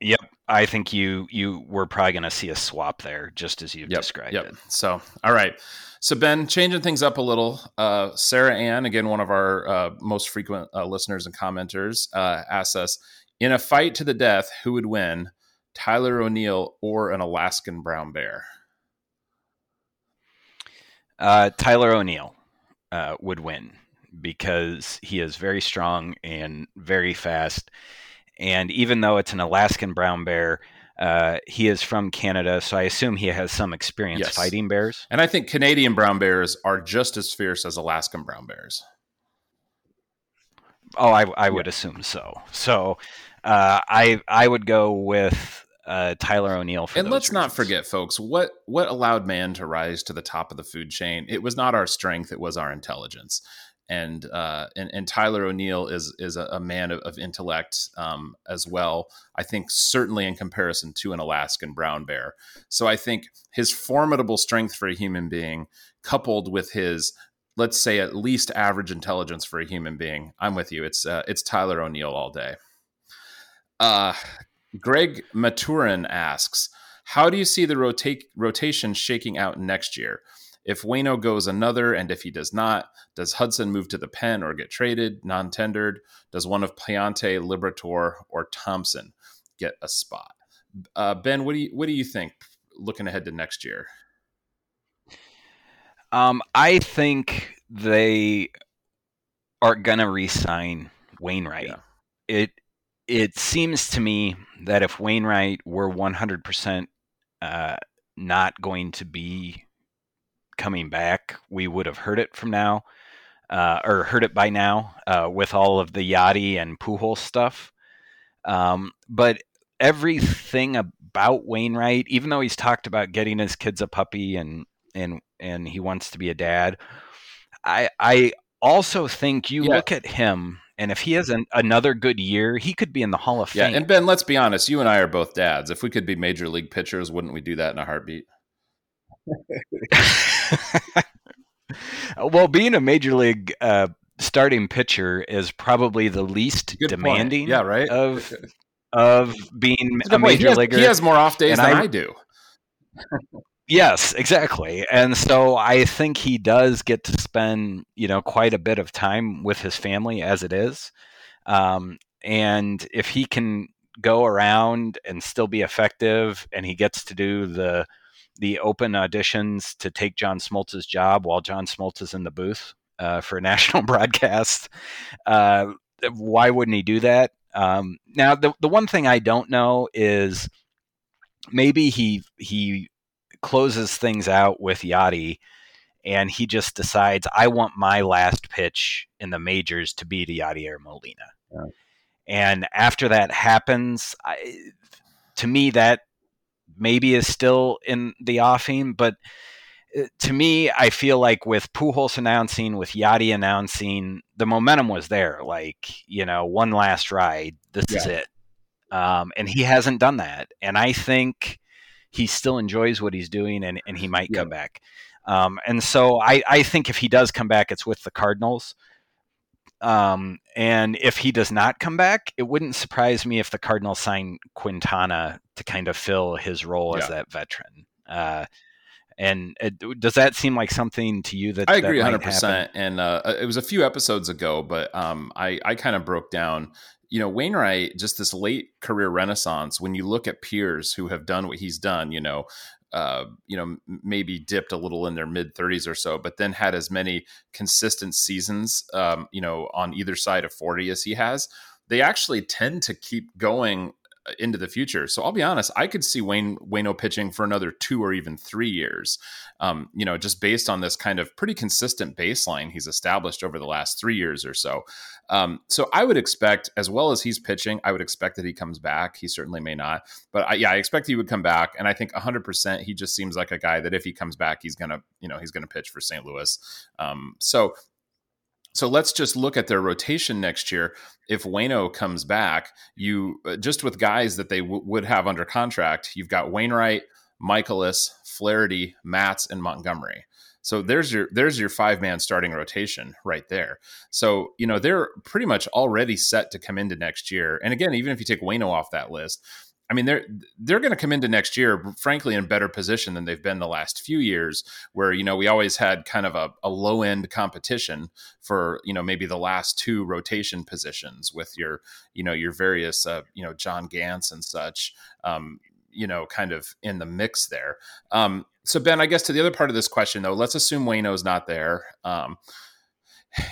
Yep. I think you you we're probably going to see a swap there, just as you've yep, described yep. it. So, all right. So, Ben, changing things up a little. Uh, Sarah Ann, again, one of our uh, most frequent uh, listeners and commenters, uh, asks us: In a fight to the death, who would win, Tyler O'Neill or an Alaskan brown bear? Uh, Tyler O'Neill uh, would win because he is very strong and very fast and even though it's an Alaskan brown bear, uh, he is from Canada, so I assume he has some experience yes. fighting bears. And I think Canadian brown bears are just as fierce as Alaskan brown bears. Oh, I, I would assume so. So uh, I I would go with uh, Tyler O'Neill. and let's reasons. not forget, folks, what what allowed man to rise to the top of the food chain? It was not our strength; it was our intelligence and uh, and, and Tyler O'Neill is is a, a man of, of intellect um, as well. I think certainly in comparison to an Alaskan brown bear. So I think his formidable strength for a human being, coupled with his let's say at least average intelligence for a human being, I'm with you. It's uh, it's Tyler O'Neill all day. Uh, Greg Maturin asks, "How do you see the rotate rotation shaking out next year?" If Wayno goes another, and if he does not, does Hudson move to the pen or get traded, non tendered? Does one of Pallante, Liberatore, or Thompson get a spot? Uh, ben, what do you what do you think looking ahead to next year? Um, I think they are gonna re-sign Wainwright. Yeah. It it seems to me that if Wainwright were 100% uh, not going to be coming back, we would have heard it from now, uh, or heard it by now, uh, with all of the Yadi and Pujols stuff. Um, but everything about Wainwright, even though he's talked about getting his kids a puppy and and and he wants to be a dad, I I also think you yeah. look at him and if he has an, another good year, he could be in the Hall of Fame. Yeah, and Ben, let's be honest, you and I are both dads. If we could be major league pitchers, wouldn't we do that in a heartbeat? Well, being a major league uh, starting pitcher is probably the least Good demanding. Point. Yeah, right. Of of being a major he has, leaguer. He has more off days than I, I do. yes, exactly. And so I think he does get to spend, you know, quite a bit of time with his family as it is. Um, and if he can go around and still be effective and he gets to do the the open auditions to take John Smoltz's job while John Smoltz is in the booth uh, for a national broadcast. Uh, why wouldn't he do that? Um, now, the the one thing I don't know is maybe he he closes things out with Yadi, and he just decides I want my last pitch in the majors to be to Yadier Molina. Yeah. And after that happens, I, to me that maybe is still in the offing, but uh, to me, I feel like with Pujols announcing, with Yadi announcing, the momentum was there. Like you know, one last ride. This yeah. is it. Um, and he hasn't done that. And I think he still enjoys what he's doing, and, and he might yeah. come back. Um, and so I, I think if he does come back, it's with the Cardinals. Um, and if he does not come back, it wouldn't surprise me if the Cardinals sign Quintana to kind of fill his role yeah. as that veteran. Uh, and it, does that seem like something to you that I agree 100. percent And uh, it was a few episodes ago, but um, I I kind of broke down. You know, Wainwright, just this late career renaissance. When you look at peers who have done what he's done, you know, uh, you know, maybe dipped a little in their mid 30s or so, but then had as many consistent seasons, um, you know, on either side of 40 as he has. They actually tend to keep going into the future. So I'll be honest, I could see Wayne Wayno pitching for another two or even three years. Um, you know, just based on this kind of pretty consistent baseline he's established over the last three years or so. Um, so I would expect, as well as he's pitching, I would expect that he comes back. He certainly may not, but I, yeah, I expect he would come back. And I think 100% he just seems like a guy that if he comes back, he's gonna, you know, he's gonna pitch for St. Louis. Um, so so let's just look at their rotation next year. If Wayno comes back, you uh, just with guys that they w- would have under contract, you've got Wainwright, Mikolas, Flaherty, Matz, and Montgomery. So there's your there's your five man starting rotation right there. So you know they're pretty much already set to come into next year. And again, even if you take Wayno off that list, I mean they're they're going to come into next year, frankly, in a better position than they've been the last few years. Where you know we always had kind of a, a low end competition for you know maybe the last two rotation positions with your you know your various uh, you know John Gant and such. Um, you know, kind of in the mix there. Um, so Ben, I guess to the other part of this question though, let's assume Wayno's not there. Um,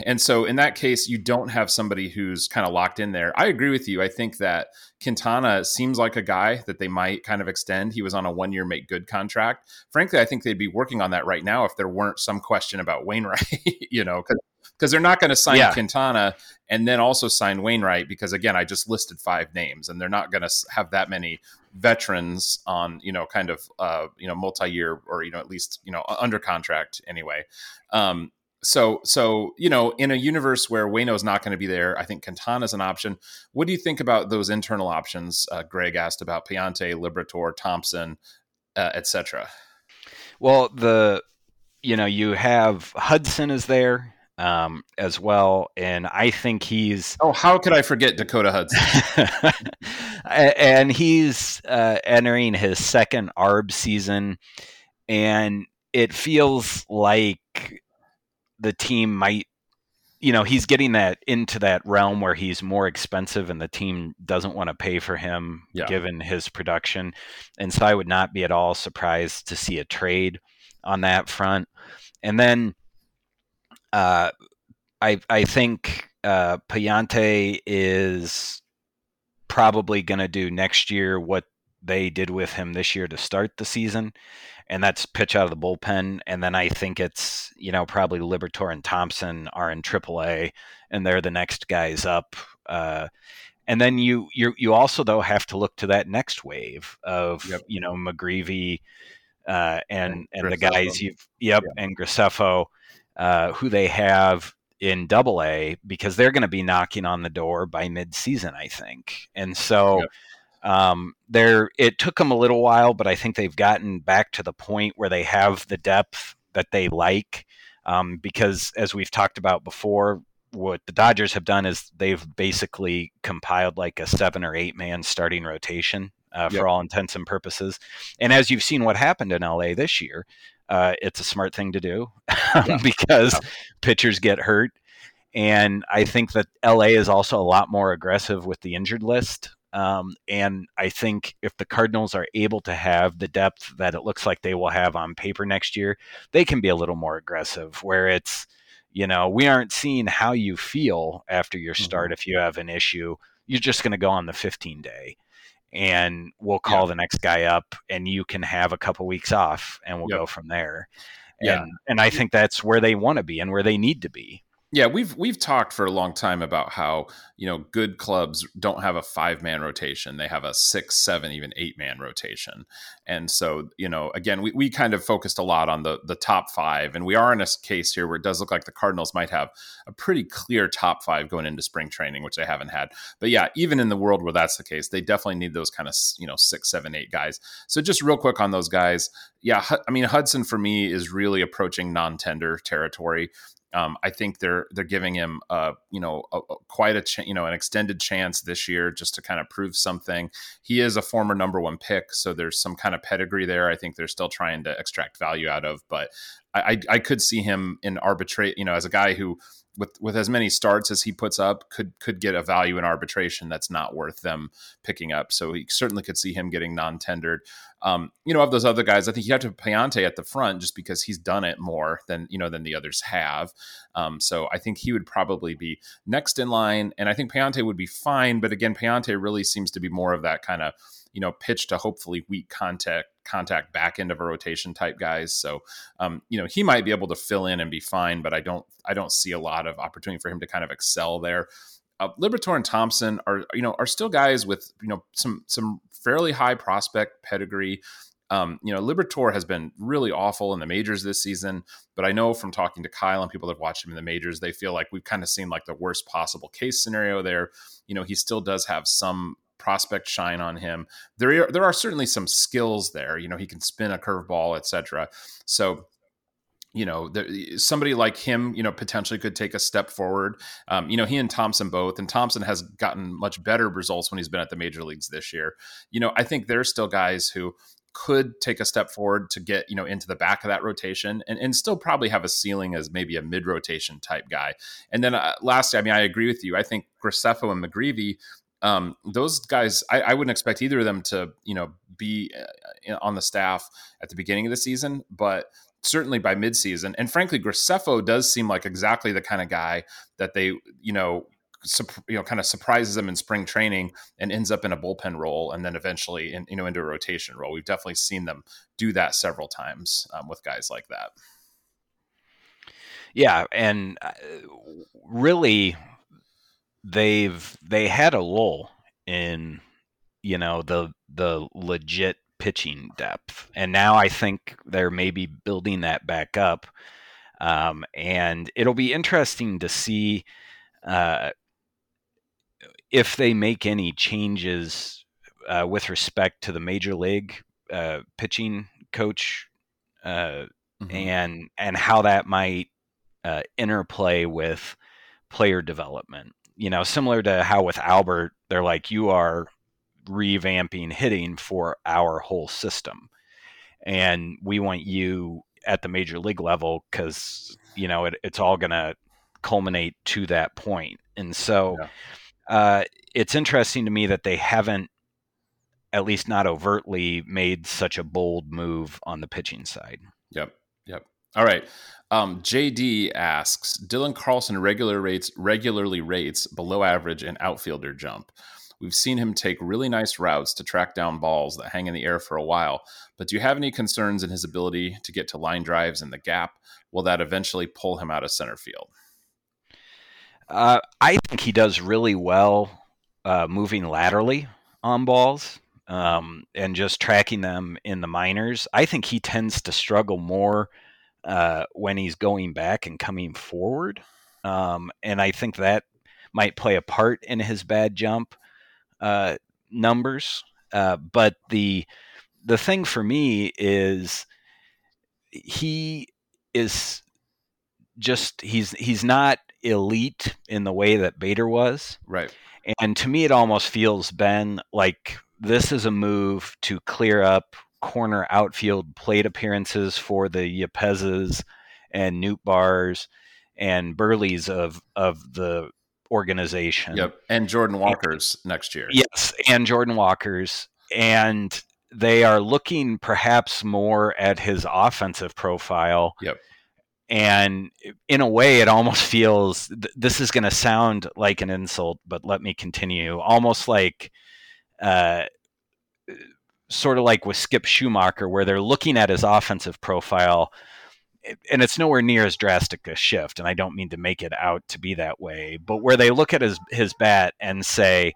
and so in that case, you don't have somebody who's kind of locked in there. I agree with you. I think that Quintana seems like a guy that they might kind of extend. He was on a one year make good contract. Frankly, I think they'd be working on that right now if there weren't some question about Wainwright, you know, because they're not going to sign yeah. Quintana and then also sign Wainwright because again, I just listed five names and they're not going to have that many veterans on you know kind of uh, you know multi-year or you know at least you know under contract anyway. Um, so so you know in a universe where Wayno's not going to be there, I think Quintana's an option. What do you think about those internal options? Uh, Greg asked about Pallante, Liberatore, Thompson, uh, etc. Well, the you know you have Hudson is there um, as well. And I think he's. Oh, how could I forget Dakota Hudson? and he's uh, entering his second ARB season. And it feels like the team might. You know, he's getting that into that realm where he's more expensive and the team doesn't want to pay for him yeah. given his production. And so I would not be at all surprised to see a trade on that front. And then uh, I I think uh, Pallante is probably going to do next year what they did with him this year to start the season, and that's pitch out of the bullpen. And then I think it's you know probably Liberatore and Thompson are in AAA, and they're the next guys up Uh, and then you you you also though have to look to that next wave of Yep. you know McGreevy uh, and And the guys you've yep and Graceffo uh, who they have in Double A because they're going to be knocking on the door by mid-season, I think. And so Yep. Um, they're it took them a little while, but I think they've gotten back to the point where they have the depth that they like. Um, because as we've talked about before, what the Dodgers have done is they've basically compiled like a seven or eight man starting rotation uh, Yep. for all intents and purposes. And as you've seen what happened in LA this year, uh, it's a smart thing to do Yeah. because Yeah. pitchers get hurt. And I think that LA is also a lot more aggressive with the injured list. Um, and I think if the Cardinals are able to have the depth that it looks like they will have on paper next year, they can be a little more aggressive where it's, you know, we aren't seeing how you feel after your start if you have an issue. You're just going to go on the 15 day and we'll call Yeah. the next guy up and you can have a couple weeks off and we'll Yep. go from there. Yeah. And, and I think that's where they want to be and where they need to be. Yeah, we've we've talked for a long time about how you know good clubs don't have a five man rotation; they have a six, seven, even eight man rotation. And so, you know, again, we, we kind of focused a lot on the the top five, and we are in a case here where it does look like the Cardinals might have a pretty clear top five going into spring training, which they haven't had. But yeah, even in the world where that's the case, they definitely need those kind of you know six, seven, eight guys. So just real quick on those guys, yeah, I mean Hudson for me is really approaching non tender territory. Um, I think they're they're giving him uh, you know a, a- quite a ch- you know an extended chance this year just to kind of prove something. He is a former number one pick, so there's some kind of pedigree there. I think they're still trying to extract value out of, but I, I, I could see him in arbitrate. You know, as a guy who with with as many starts as he puts up could could get a value in arbitration that's not worth them picking up. So he certainly could see him getting non tendered. Um, you know, of those other guys, I think you have to have Pallante at the front just because he's done it more than you know than the others have. Um, so I think he would probably be next in line, and I think Pallante would be fine. But again, Pallante really seems to be more of that kind of you know pitch to hopefully weak contact contact back end of a rotation type guys. So um, you know he might be able to fill in and be fine, but I don't I don't see a lot of opportunity for him to kind of excel there. Uh, Liberatore and Thompson are you know are still guys with you know some some fairly high prospect pedigree. Um, you know, Liberatore has been really awful in the majors this season, but I know from talking to Kyle and people that watched him in the majors, they feel like we've kind of seen like the worst possible case scenario there. You know, he still does have some prospect shine on him. There are, there are certainly some skills there. You know, he can spin a curveball, etc. So you know, there, somebody like him, you know, potentially could take a step forward. Um, you know, he and Thompson both, and Thompson has gotten much better results when he's been at the major leagues this year. You know, I think there's still guys who could take a step forward to get, you know, into the back of that rotation and, and still probably have a ceiling as maybe a mid rotation type guy. And then uh, lastly, I mean, I agree with you. I think Graceffo and McGreevy, um, those guys, I, I wouldn't expect either of them to, you know, be uh, on the staff at the beginning of the season, but certainly by midseason. And frankly, Graceffo does seem like exactly the kind of guy that they, you know, sup- you know, kind of surprises them in spring training and ends up in a bullpen role, and then eventually, in, you know, into a rotation role. We've definitely seen them do that several times um, with guys like that. Yeah, and uh, really, they've they had a lull in you know the the legit pitching depth, and now I think they're maybe building that back up. Um, and it'll be interesting to see uh, if they make any changes uh, with respect to the major league uh, pitching coach uh, Mhm. and and how that might uh, interplay with player development. You know, similar to how with Albert, they're like, you are revamping hitting for our whole system, and we want you at the major league level because you know it, it's all going to culminate to that point. And so, Yeah. uh, it's interesting to me that they haven't, at least not overtly, made such a bold move on the pitching side. Yep. All right. Um, JD asks Dylan Carlson regular rates regularly rates below average in outfielder jump. We've seen him take really nice routes to track down balls that hang in the air for a while, but do you have any concerns in his ability to get to line drives in the gap? Will that eventually pull him out of center field? Uh, I think he does really well uh, moving laterally on balls um, and just tracking them in the minors. I think he tends to struggle more uh, when he's going back and coming forward. Um, and I think that might play a part in his bad jump uh, numbers. Uh, but the the thing for me is he is just he's he's not elite in the way that Bader was. Right. And to me, it almost feels Ben like this is a move to clear up corner outfield plate appearances for the Yepez's and Nootbaars and Burleys of of the organization. Yep. And Jordan Walker's and, next year. Yes, and Jordan Walker's. And they are looking perhaps more at his offensive profile. Yep. And in a way, it almost feels th- this is going to sound like an insult, but let me continue. Almost like, uh, sort of like with Skip Schumaker, where they're looking at his offensive profile, and it's nowhere near as drastic a shift. And I don't mean to make it out to be that way, but where they look at his his bat and say,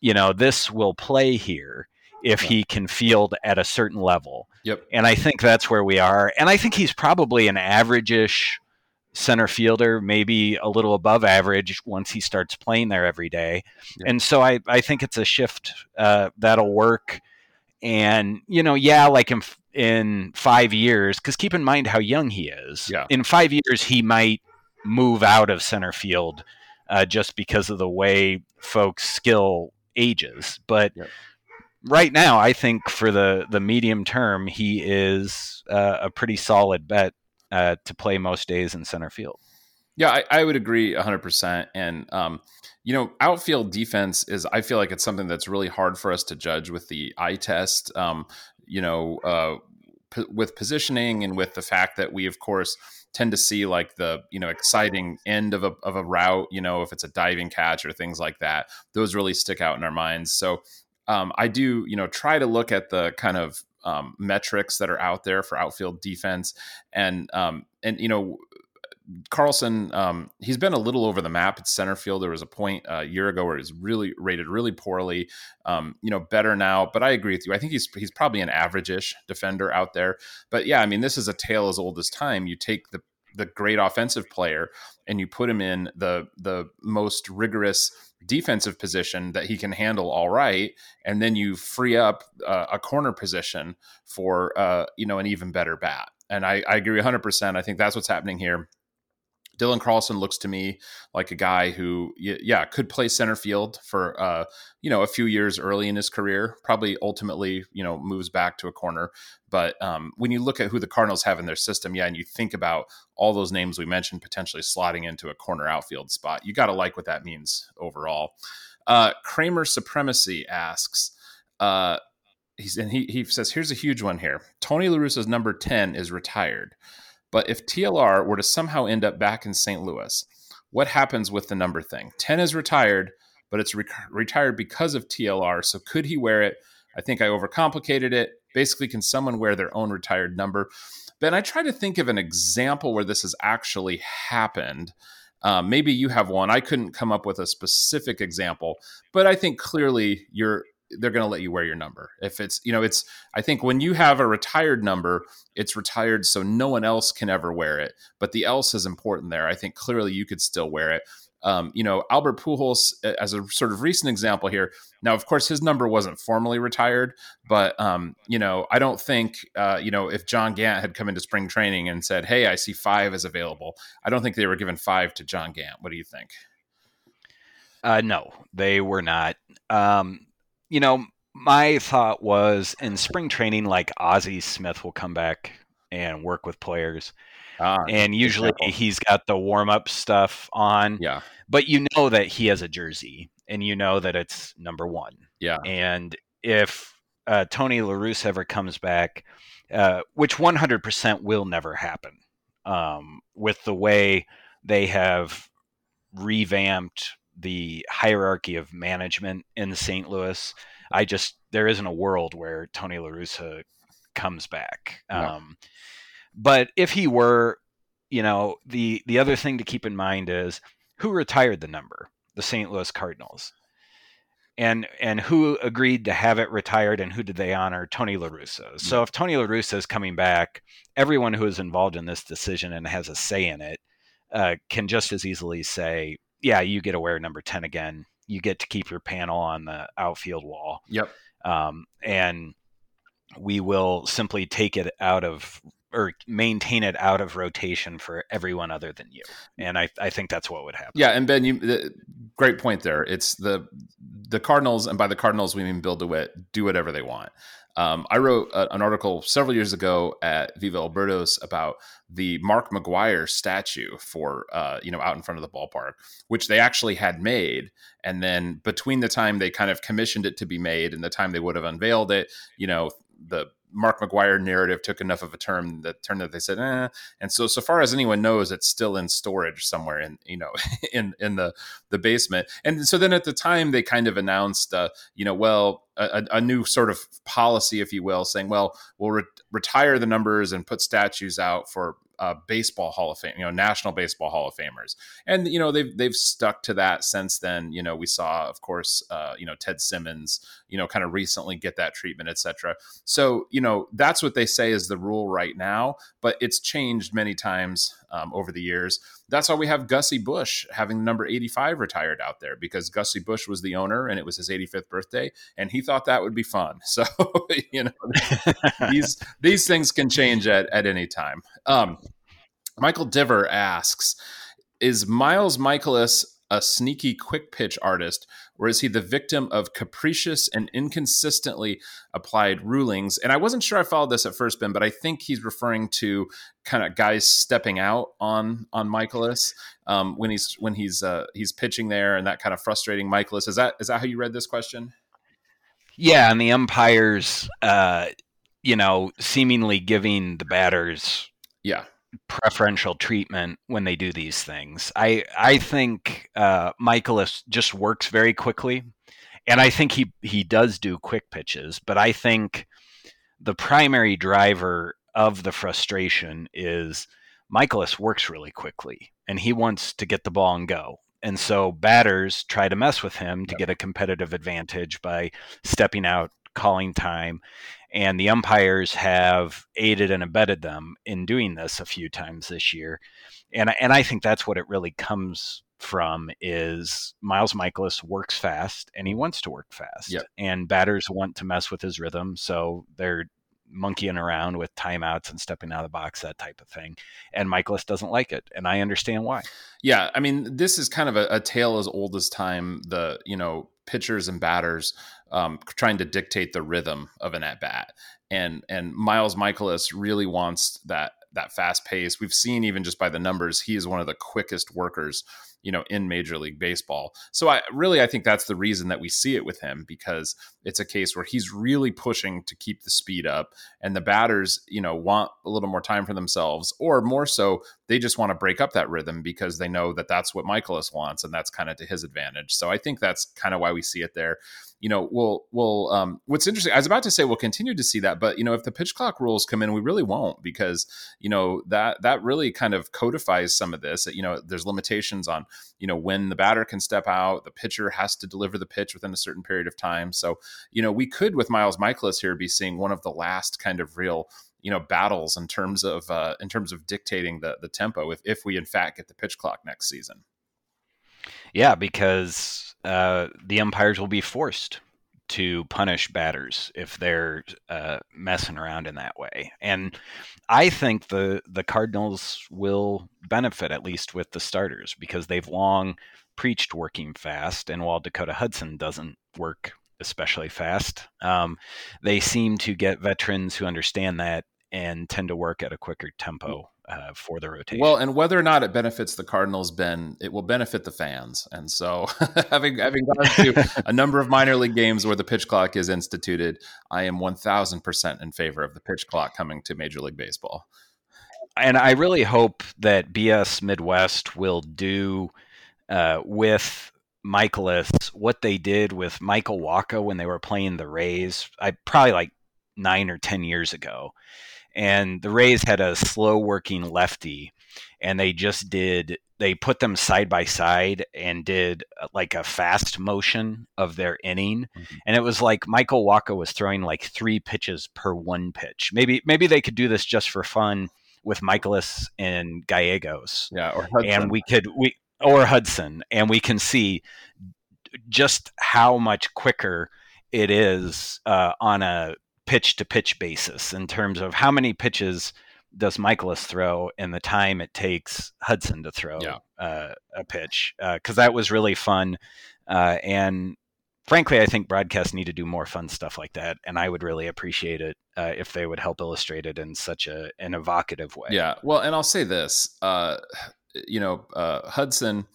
you know, this will play here if he can field at a certain level. Yep. And I think that's where we are. And I think he's probably an average-ish center fielder, maybe a little above average once he starts playing there every day. Yep. And so I, I think it's a shift uh, that'll work. And, you know, yeah, like in, in five years, because keep in mind how young he is. Yeah. In five years, he might move out of center field uh, just because of the way folks' skill ages. But yep right now, I think for the the medium term, he is uh, a pretty solid bet uh, to play most days in center field. Yeah, I, I would agree 100%. And, um, you know, outfield defense is, I feel like it's something that's really hard for us to judge with the eye test. Um, you know, uh, p- with positioning and with the fact that we, of course, tend to see like the you know exciting end of a, of a route you know if it's a diving catch or things like that those really stick out in our minds so um, I do, you know, try to look at the kind of um, metrics that are out there for outfield defense, and um, and you know, Carlson, um, he's been a little over the map at center field. There was a point uh, a year ago where he was really rated really poorly. Um, you know, better now, but I agree with you. I think he's he's probably an average-ish defender out there. But yeah, I mean, this is a tale as old as time. You take the the great offensive player and you put him in the the most rigorous defensive position that he can handle all right, and then you free up uh, a corner position for uh, you know an even better bat. And I, I agree 100. percent I think that's what's happening here. Dylan Carlson looks to me like a guy who, yeah, could play center field for, uh, you know, a few years early in his career. Probably ultimately, you know, moves back to a corner. But um, when you look at who the Cardinals have in their system, yeah, and you think about all those names we mentioned potentially slotting into a corner outfield spot, you got to like what that means overall. Uh, Kramer Supremacy asks, uh, he's and he he says, here's a huge one here. Tony La Russa's number ten is retired. But if TLR were to somehow end up back in St. Louis, what happens with the number thing? 10 is retired, but it's re- retired because of TLR. So could he wear it? I think I overcomplicated it. Basically, can someone wear their own retired number? Ben, I try to think of an example where this has actually happened. Um, maybe you have one. I couldn't come up with a specific example, but I think clearly you're they're going to let you wear your number. If it's, you know, it's, I think when you have a retired number, it's retired so no one else can ever wear it. But the else is important there. I think clearly you could still wear it. Um, you know, Albert Pujols, as a sort of recent example here. Now, of course, his number wasn't formally retired, but um, you know, I don't think, uh, you know, if John Gant had come into spring training and said, "Hey, I see five is available," I don't think they were given five to John Gant. What do you think? Uh, no, they were not. Um, you know, my thought was in spring training, like Ozzie Smith will come back and work with players. Ah, and usually he's got the warm up stuff on. Yeah. But you know that he has a jersey and you know that it's number one. Yeah. And if uh, Tony La Russa ever comes back, uh, which 100% will never happen um, with the way they have revamped the hierarchy of management in St. Louis. I just there isn't a world where Tony La Russa comes back. No. Um, but if he were, you know, the the other thing to keep in mind is who retired the number? The St. Louis Cardinals. And and who agreed to have it retired and who did they honor? Tony La Russa. So if Tony La Russa is coming back, everyone who is involved in this decision and has a say in it uh, can just as easily say, yeah, you get to wear number 10 again. You get to keep your panel on the outfield wall. Yep. Um, and we will simply take it out of or maintain it out of rotation for everyone other than you. And I, I think that's what would happen. Yeah, and Ben, you the, great point there. It's the the Cardinals, and by the Cardinals we mean Bill DeWitt, do whatever they want. Um, I wrote a, an article several years ago at Viva El Birdos about the Mark McGwire statue for uh, you know out in front of the ballpark, which they actually had made, and then between the time they kind of commissioned it to be made and the time they would have unveiled it, you know, the Mark McGwire narrative took enough of a turn that turn that they said, eh. And so, so far as anyone knows, it's still in storage somewhere in you know in in the the basement. And so then at the time they kind of announced, uh, you know, well, a, a, new sort of policy, if you will, saying, well, we'll re- retire the numbers and put statues out for uh, baseball Hall of Fame, you know, National Baseball Hall of Famers, and you know they've they've stuck to that since then. You know, we saw, of course, uh, you know Ted Simmons, you know, kind of recently get that treatment, etc. So you know that's what they say is the rule right now, but it's changed many times um, over the years. That's why we have Gussie Busch having number 85 retired out there because Gussie Busch was the owner and it was his 85th birthday, and he thought that would be fun. So you know these these things can change at at any time. Um, Michael Diver asks, "Is Miles Mikolas a sneaky quick pitch artist, or is he the victim of capricious and inconsistently applied rulings? And I wasn't sure I followed this at first, Ben, but I think he's referring to kind of guys stepping out on on Mikolas um, when he's when he's uh, he's pitching there, and that kind of frustrating Mikolas. Is that is that how you read this question? Yeah, and the umpires, uh, you know, seemingly giving the batters, yeah, preferential treatment when they do these things. I I think uh, Mikolas just works very quickly, and I think he he does do quick pitches. But I think the primary driver of the frustration is Mikolas works really quickly, and he wants to get the ball and go. And so batters try to mess with him to yep. get a competitive advantage by stepping out, calling time and the umpires have aided and abetted them in doing this a few times this year. And and I think that's what it really comes from is Miles Mikolas works fast and he wants to work fast. Yep. and batters want to mess with his rhythm so they're monkeying around with timeouts and stepping out of the box that type of thing. And Mikolas doesn't like it and I understand why. Yeah I mean this is kind of a, a tale as old as time the you know pitchers and batters um, trying to dictate the rhythm of an at bat. And and Miles Mikolas really wants that that fast pace. We've seen even just by the numbers, he is one of the quickest workers you know in major league baseball so i really i think that's the reason that we see it with him because it's a case where he's really pushing to keep the speed up and the batters you know want a little more time for themselves or more so they just want to break up that rhythm because they know that that's what Mikolas wants and that's kind of to his advantage so i think that's kind of why we see it there you know, we'll we'll um, what's interesting. I was about to say we'll continue to see that, but you know, if the pitch clock rules come in, we really won't because you know that that really kind of codifies some of this. You know, there's limitations on you know when the batter can step out, the pitcher has to deliver the pitch within a certain period of time. So you know, we could with Miles Mikolas here be seeing one of the last kind of real you know battles in terms of uh, in terms of dictating the the tempo if if we in fact get the pitch clock next season. Yeah, because uh, the umpires will be forced to punish batters if they're uh, messing around in that way. And I think the the Cardinals will benefit at least with the starters because they've long preached working fast. And while Dakota Hudson doesn't work especially fast, um, they seem to get veterans who understand that and tend to work at a quicker tempo uh, for the rotation. Well, and whether or not it benefits the Cardinals, Ben, it will benefit the fans. And so, having having gone to a number of minor league games where the pitch clock is instituted, I am one thousand percent in favor of the pitch clock coming to Major League Baseball. And I really hope that BS Midwest will do uh, with Mikolas what they did with Michael Wacha when they were playing the Rays. I probably like nine or ten years ago and the Rays had a slow working lefty, and they just did they put them side by side and did uh, like a fast motion of their inning mm-hmm. and it was like Michael Wacha was throwing like 3 pitches per one pitch. Maybe maybe they could do this just for fun with Mikolas and Gallegos. Yeah, or Hudson. and we could we or Hudson and we can see just how much quicker it is uh, on a pitch to pitch basis in terms of how many pitches does Mikolas throw and the time it takes Hudson to throw yeah. uh, a pitch because uh, that was really fun uh, and frankly I think broadcasts need to do more fun stuff like that and I would really appreciate it uh, if they would help illustrate it in such a an evocative way. Yeah, well, and I'll say this, uh, you know, uh, Hudson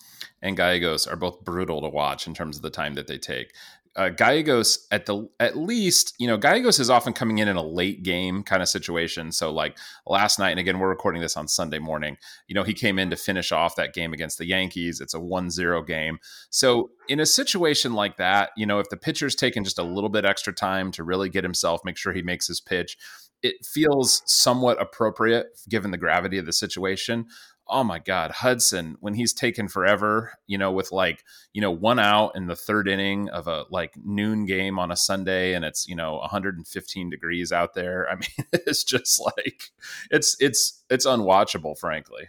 and Gallegos are both brutal to watch in terms of the time that they take uh, Gallegos at the at least you know Gallegos is often coming in in a late game kind of situation. So like last night, and again we're recording this on Sunday morning. You know he came in to finish off that game against the Yankees. It's a 1-0 game. So in a situation like that, you know if the pitcher's taking just a little bit extra time to really get himself, make sure he makes his pitch, it feels somewhat appropriate given the gravity of the situation oh my God, Hudson, when he's taken forever, you know, with like, you know, one out in the third inning of a like noon game on a Sunday and it's, you know, 115 degrees out there. I mean, it's just like, it's, it's, it's unwatchable, frankly.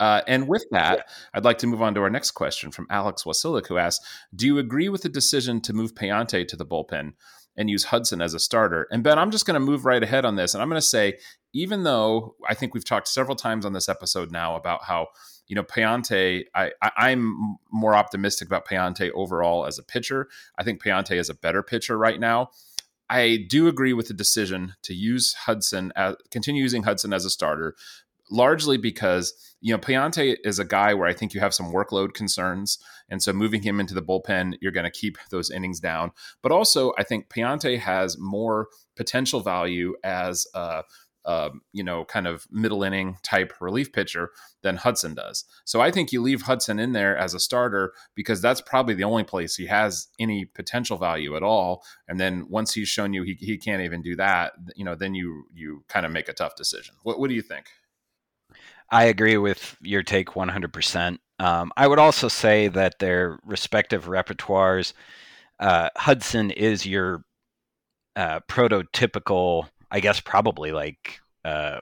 Uh, and with that, I'd like to move on to our next question from Alex Wasilik, who asks Do you agree with the decision to move Pallante to the bullpen? and use Hudson as a starter. And Ben, I'm just going to move right ahead on this. And I'm going to say, even though I think we've talked several times on this episode now about how, you know, Pallante, I, I, am more optimistic about Pallante overall as a pitcher. I think Pallante is a better pitcher right now. I do agree with the decision to use Hudson, as, continue using Hudson as a starter, largely because you know Pallante is a guy where I think you have some workload concerns, and so moving him into the bullpen, you're going to keep those innings down. But also, I think Pallante has more potential value as a, a you know kind of middle inning type relief pitcher than Hudson does. So I think you leave Hudson in there as a starter because that's probably the only place he has any potential value at all. And then once he's shown you he, he can't even do that, you know, then you you kind of make a tough decision. What what do you think? I agree with your take 100%. Um, I would also say that their respective repertoires, uh, Hudson is your uh, prototypical, I guess, probably like uh,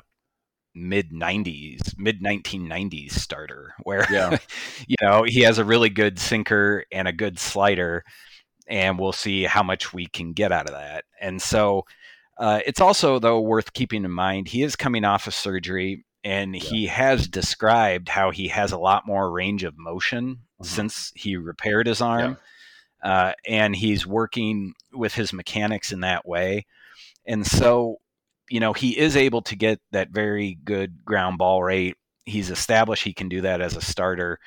mid 90s, mid 1990s starter, where, yeah. you know, he has a really good sinker and a good slider, and we'll see how much we can get out of that. And so, uh, it's also, though, worth keeping in mind he is coming off of surgery and yeah. he has described how he has a lot more range of motion mm-hmm. since he repaired his arm yeah. uh, and he's working with his mechanics in that way and so you know he is able to get that very good ground ball rate he's established he can do that as a starter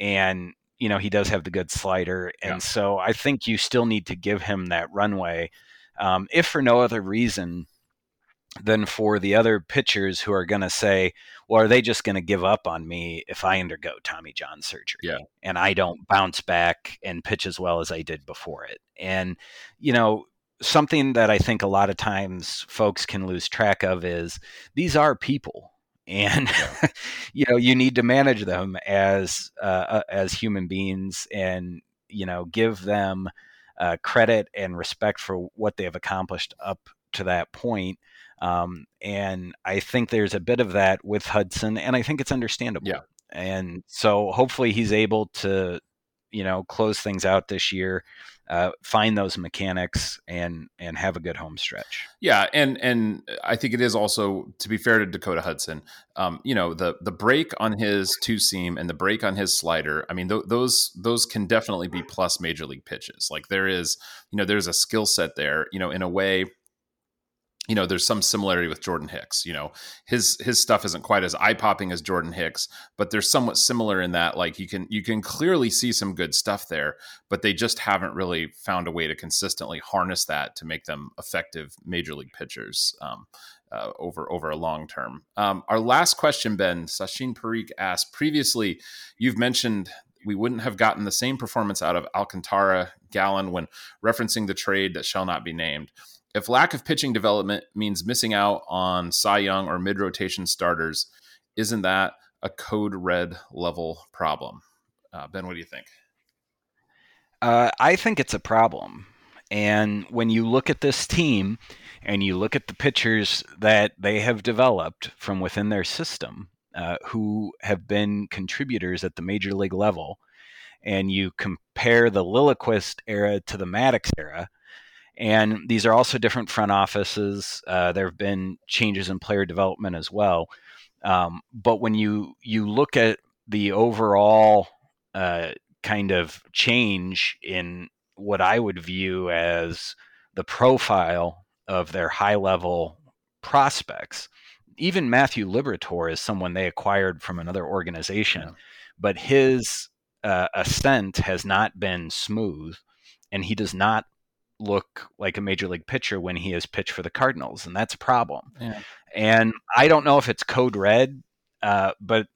and you know he does have the good slider and yeah. so i think you still need to give him that runway um, if for no other reason than for the other pitchers who are going to say, well, are they just going to give up on me if I undergo Tommy John surgery? Yeah. And I don't bounce back and pitch as well as I did before it. And, you know, something that I think a lot of times folks can lose track of is these are people. And yeah. you know you need to manage them as uh, uh, as human beings, and you know give them uh, credit and respect for what they have accomplished up to that point um, and I think there's a bit of that with Hudson, and I think it's understandable. Yeah. And so hopefully he's able to, you know, close things out this year, uh, find those mechanics, and and have a good home stretch. Yeah, and and I think it is also to be fair to Dakota Hudson. Um, you know, the the break on his two seam and the break on his slider. I mean, th- those those can definitely be plus major league pitches. Like there is, you know, there's a skill set there. You know, in a way you know there's some similarity with Jordan Hicks. You know his his stuff isn't quite as eye popping as Jordan Hicks, but there's somewhat similar in that like you can you can clearly see some good stuff there, but they just haven't really found a way to consistently harness that to make them effective major league pitchers. Um, uh, over over a long term. Um, our last question, Ben Sachin Parikh asked previously. You've mentioned we wouldn't have gotten the same performance out of Alcantara Gallen when referencing the trade that shall not be named if lack of pitching development means missing out on Cy Young or mid rotation starters, isn't that a code red level problem. Uh, ben, what do you think? Uh, I think it's a problem. And when you look at this team and you look at the pitchers that they have developed from within their system, uh, who have been contributors at the major league level, and you compare the Lilliquist era to the Maddux era, and these are also different front offices. Uh, there have been changes in player development as well. Um, but when you you look at the overall uh, kind of change in what I would view as the profile of their high level prospects, even Matthew Liberatore is someone they acquired from another organization, yeah. but his uh, ascent has not been smooth, and he does not look like a major league pitcher when he has pitched for the Cardinals, and that's a problem. Yeah. And I don't know if it's code red, uh, but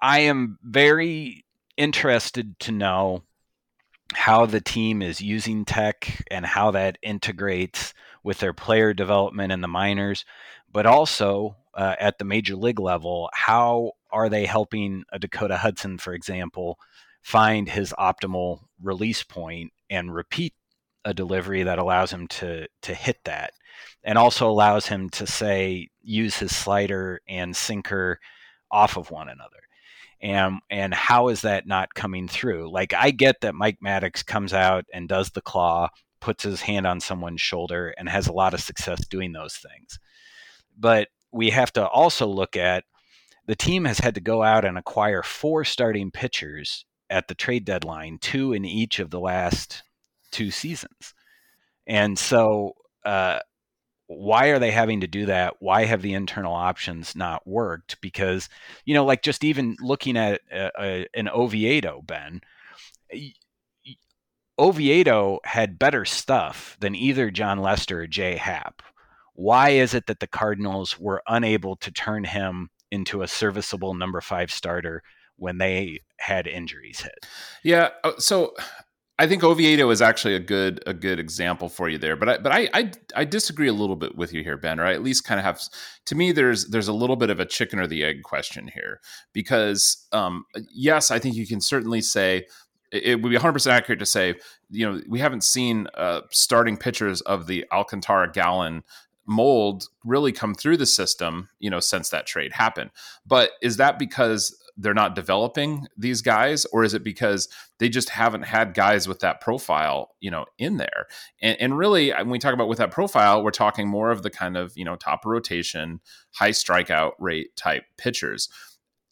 I am very interested to know how the team is using tech and how that integrates with their player development in the minors, but also uh, at the major league level, how are they helping a Dakota Hudson, for example, find his optimal release point and repeat a delivery that allows him to to hit that and also allows him to say use his slider and sinker off of one another. And and how is that not coming through? Like i get that mike Maddux comes out and does the claw puts his hand on someone's shoulder and has a lot of success doing those things. But we have to also look at the team has had to go out and acquire four starting pitchers at the trade deadline two in each of the last two seasons. And so, uh, why are they having to do that? Why have the internal options not worked? Because, you know, like just even looking at a, a, an Oviedo, Ben, Oviedo had better stuff than either Jon Lester or Jay Happ. Why is it that the Cardinals were unable to turn him into a serviceable number five starter when they had injuries hit? Yeah. Uh, so I think Oviedo is actually a good a good example for you there, but I, but I, I, I disagree a little bit with you here, Ben. Or I at least kind of have to me there's there's a little bit of a chicken or the egg question here because um, yes, I think you can certainly say it would be 100 percent accurate to say you know we haven't seen uh, starting pitchers of the Alcantara Gallen mold really come through the system you know since that trade happened but is that because they're not developing these guys or is it because they just haven't had guys with that profile you know in there and, and really when we talk about with that profile we're talking more of the kind of you know top rotation high strikeout rate type pitchers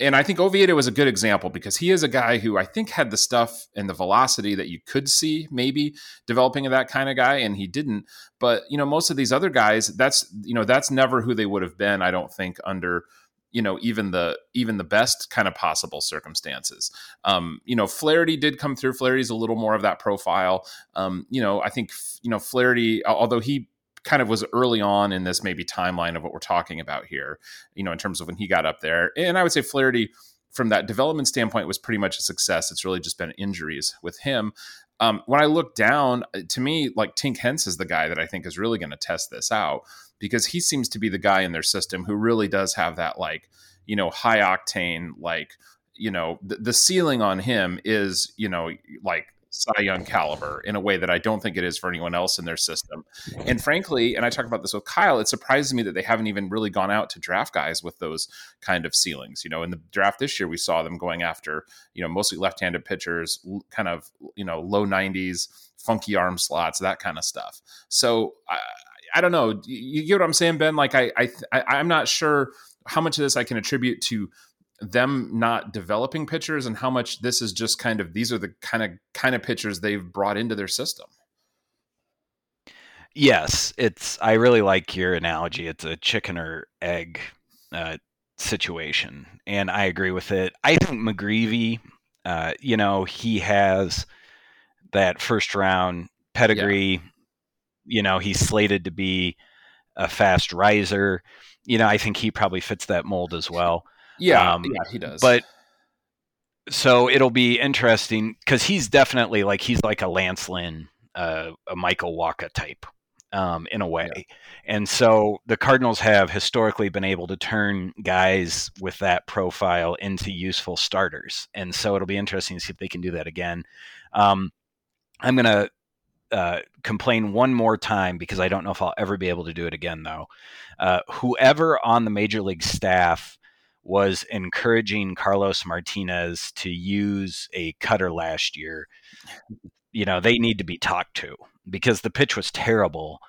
and I think Oviedo was a good example because he is a guy who I think had the stuff and the velocity that you could see maybe developing of that kind of guy, and he didn't. But you know, most of these other guys, that's you know, that's never who they would have been. I don't think under you know even the even the best kind of possible circumstances. Um you know flaherty did come through. Flaherty's a little more of that profile. Um you know i think you know flaherty although he kind of was early on in this maybe timeline of what we're talking about here you know in terms of when he got up there and i would say flaherty from that development standpoint was pretty much a success. It's really just been injuries with him um, when I look down, uh, to me, like Tink Hence is the guy that I think is really going to test this out because he seems to be the guy in their system who really does have that like you know high octane like you know the ceiling on him is you know like Cy Young caliber in a way that I don't think it is for anyone else in their system. And frankly, and I talk about this with Kyle, it surprises me that they haven't even really gone out to draft guys with those kind of ceilings. You know, in the draft this year, we saw them going after, you know, mostly left handed pitchers, kind of, you know, low 90s, funky arm slots, that kind of stuff. So I, I don't know. You get what I'm saying, Ben? Like I, I, I'm not sure how much of this I can attribute to them not developing pitchers and how much this is just kind of these are the kind of kind of pitchers they've brought into their system. Yes, it's. I really like your analogy. It's a chicken or egg uh, situation, and I agree with it. I think McGreevy, uh, you know, he has that first round pedigree. Yeah you know, he's slated to be a fast riser. You know, I think he probably fits that mold as well. Yeah, um, yeah, he does. But so it'll be interesting because he's definitely like he's like a Lance Lynn, uh, a Michael Wacha type. um, in a way. Yeah. And so the Cardinals have historically been able to turn guys with that profile into useful starters. And so it'll be interesting to see if they can do that again. Um, I'm going to uh, complain one more time because I don't know if I'll ever be able to do it again, though. Uh, whoever on the major league staff was encouraging Carlos Martinez to use a cutter last year, you know, they need to be talked to because the pitch was terrible.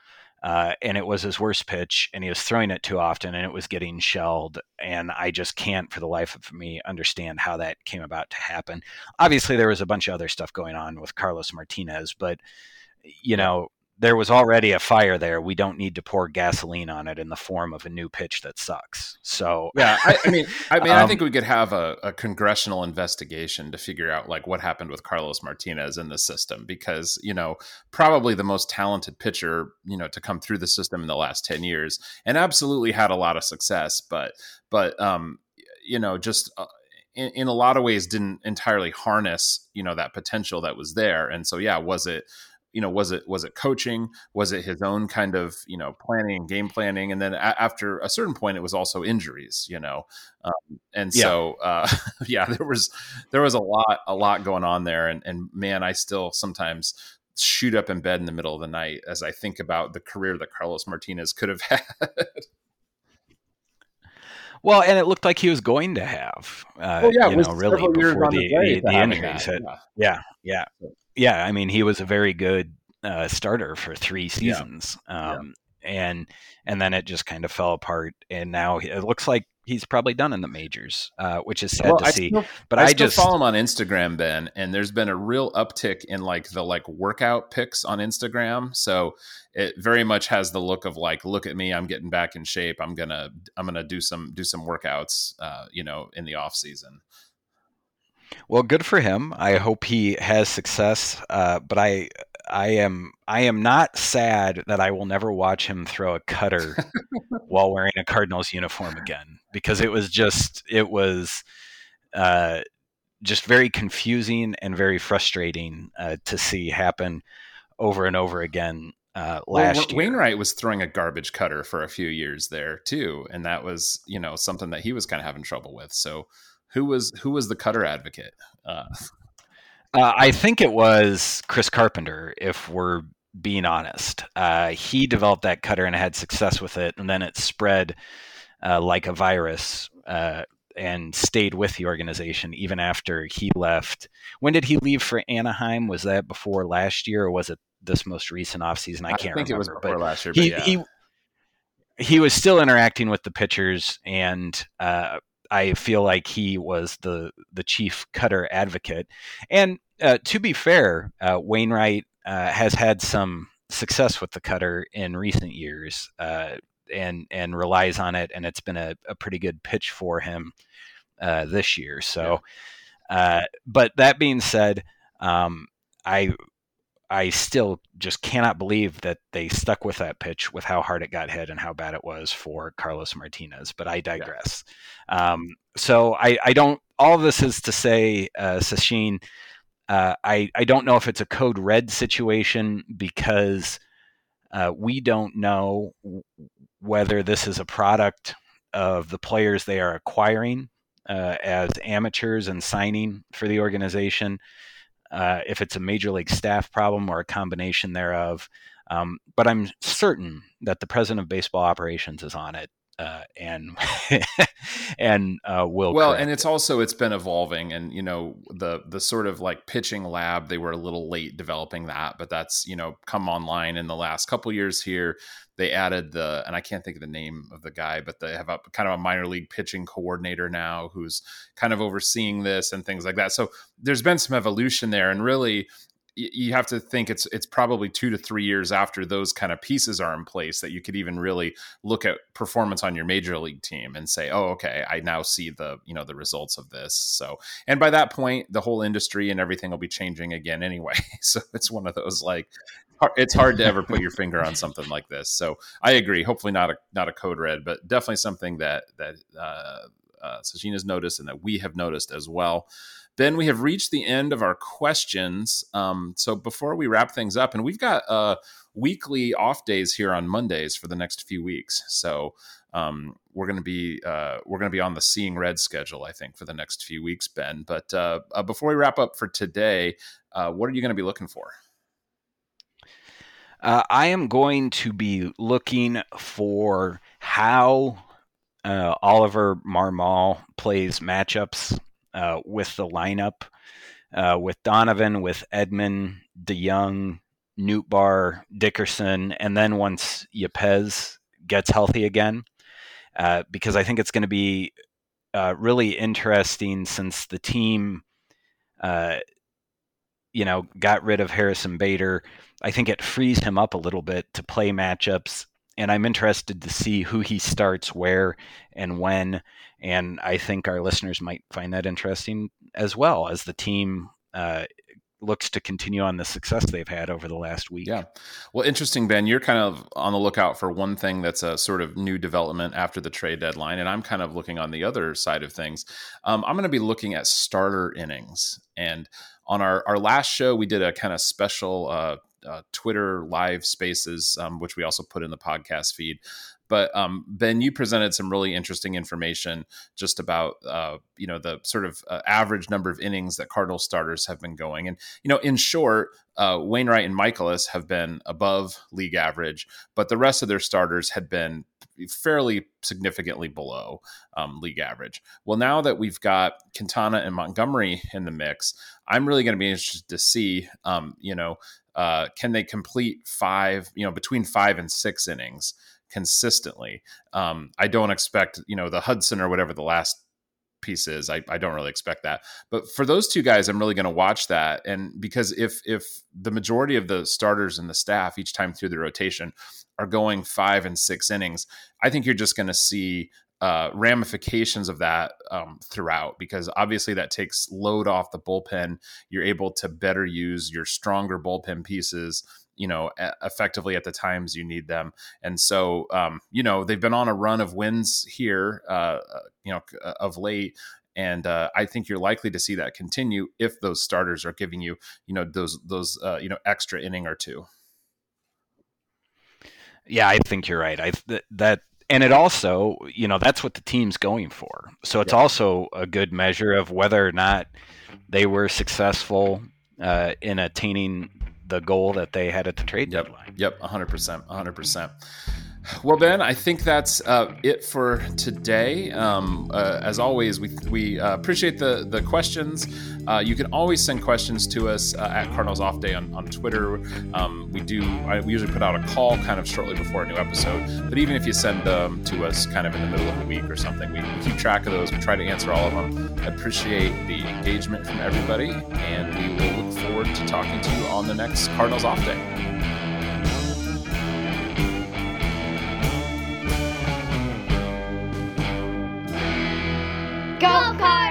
Uh, and it was his worst pitch, and he was throwing it too often, and it was getting shelled. And I just can't, for the life of me, understand how that came about to happen. Obviously, there was a bunch of other stuff going on with Carlos Martinez, but you know, there was already a fire there. We don't need to pour gasoline on it in the form of a new pitch that sucks. So yeah, I, I mean, I mean, um, I think we could have a, a, congressional investigation to figure out like what happened with Carlos Martinez in the system because you know probably the most talented pitcher you know to come through the system in the last ten years and absolutely had a lot of success, but but um you know just. Uh, in, in a lot of ways didn't entirely harness you know that potential that was there and so yeah was it you know was it was it coaching was it his own kind of you know planning and game planning and then a- after a certain point it was also injuries you know um, and yeah. so uh, yeah there was there was a lot a lot going on there and and man i still sometimes shoot up in bed in the middle of the night as i think about the career that carlos martinez could have had Well, and it looked like he was going to have, uh, well, yeah, you know, really before the, the, the injuries hit. Yeah. yeah, yeah yeah, I mean, he was a very good uh, starter for three seasons, yeah. Um, yeah. and and then it just kind of fell apart, and now it looks like he's probably done in the majors, uh, which is sad well, to I see. Still, but I, I just follow him on Instagram, Ben, and there's been a real uptick in like the like workout pics on Instagram. So it very much has the look of like, look at me, I'm getting back in shape. I'm gonna I'm gonna do some do some workouts, uh, you know, in the off season. Well, good for him. I hope he has success. Uh, but I, I am, I am not sad that I will never watch him throw a cutter while wearing a Cardinals uniform again, because it was just, it was, uh, just very confusing and very frustrating uh, to see happen over and over again uh, last well, year. Wainwright was throwing a garbage cutter for a few years there too, and that was you know something that he was kind of having trouble with. So who was who was the cutter advocate? Uh, uh, I think it was Chris Carpenter. If we're being honest, uh, he developed that cutter and had success with it, and then it spread uh, like a virus uh, and stayed with the organization even after he left. When did he leave for Anaheim? Was that before last year, or was it this most recent offseason? I can't I think remember. It was before last year. He, yeah. he he was still interacting with the pitchers and uh, I feel like he was the the chief cutter advocate. And uh, to be fair, uh, Wainwright uh, has had some success with the cutter in recent years, uh, and and relies on it, and it's been a, a pretty good pitch for him uh, this year. So, uh, but that being said, um, I I still just cannot believe that they stuck with that pitch with how hard it got hit and how bad it was for Carlos Martinez. But I digress. Yeah. Um, so I, I, don't. All this is to say, uh, Sachin, uh, I I don't know if it's a code red situation because uh, we don't know whether this is a product of the players they are acquiring uh, as amateurs and signing for the organization uh, if it's a major league staff problem or a combination thereof. Um, but I'm certain that the president of baseball operations is on it uh, and and uh, will well and it's also it's been evolving and you know the the sort of like pitching lab they were a little late developing that but that's you know come online in the last couple years here. They added the and i can't think of the name of the guy but they have a kind of a minor league pitching coordinator now who's kind of overseeing this and things like that. So there's been some evolution there and really you have to think it's it's probably two to three years after those kind of pieces are in place that you could even really look at performance on your major league team and say oh okay i now see the you know the results of this. So and by that point the whole industry and everything will be changing again anyway. So it's one of those like it's hard to ever put your finger on something like this. So i agree hopefully not a not a code red but definitely something that that uh, uh, Sachin has noticed and that we have noticed as well. Ben, we have reached the end of our questions. Um, so before we wrap things up, and we've got uh, weekly off days here on Mondays for the next few weeks. So um, we're going to be uh, we're going to be on the Seeing Red schedule, I think, for the next few weeks, Ben. But uh, uh, before we wrap up for today, uh, what are you going to be looking for? Uh, I am going to be looking for how Oliver Marmol plays matchups with the lineup, with Donovan, with Edman, DeJong, Nootbaar, Dickerson, and then once Yepez gets healthy again, uh, because I think it's going to be uh, really interesting since the team, uh, you know, got rid of Harrison Bader. I think it frees him up a little bit to play matchups, and I'm interested to see who he starts where and when. And I think our listeners might find that interesting as well as the team uh, looks to continue on the success they've had over the last week. Yeah. Well, interesting, Ben. You're kind of on the lookout for one thing that's a sort of new development after the trade deadline. And I'm kind of looking on the other side of things. Um, I'm going to be looking at starter innings. And on our, our last show, we did a kind of special uh, uh, Twitter live spaces, um, which we also put in the podcast feed. But um, Ben, you presented some really interesting information just about uh, you know the sort of uh, average number of innings that Cardinal starters have been going, and you know in short, uh, Wainwright and Mikolas have been above league average, but the rest of their starters had been fairly significantly below um, league average. Well, now that we've got Quintana and Montgomery in the mix, I'm really going to be interested to see, um, you know, uh, can they complete five, you know, between five and six innings consistently. Um, I don't expect, you know, the Hudson or whatever the last piece is. I, I don't really expect that. But for those two guys, I'm really going to watch that. And because if if the majority of the starters and the staff each time through the rotation are going five and six innings, I think you're just going to see uh, ramifications of that um, throughout because obviously that takes load off the bullpen. You're able to better use your stronger bullpen pieces you know effectively at the times you need them. And so um, you know they've been on a run of wins here uh, uh you know uh, of late. And uh, I think you're likely to see that continue if those starters are giving you you know those those uh, you know extra inning or two. Yeah I think you're right. I th- that and it also you know that's what the team's going for so it's yeah. also a good measure of whether or not they were successful uh, in attaining the goal that they had at the trade yep. deadline. Yep, 100%. 100%. Well, Ben, I think that's uh, it for today. Um, uh, as always, we, we uh, appreciate the, the questions. Uh, you can always send questions to us uh, at Cardinals Off Day on, on Twitter. Um, we do. I, we usually put out a call kind of shortly before a new episode. But even if you send them to us kind of in the middle of the week or something, we, we keep track of those. We try to answer all of them. I appreciate the engagement from everybody, and we will look forward to talking to you on the next Cardinals Off Day. Go kart!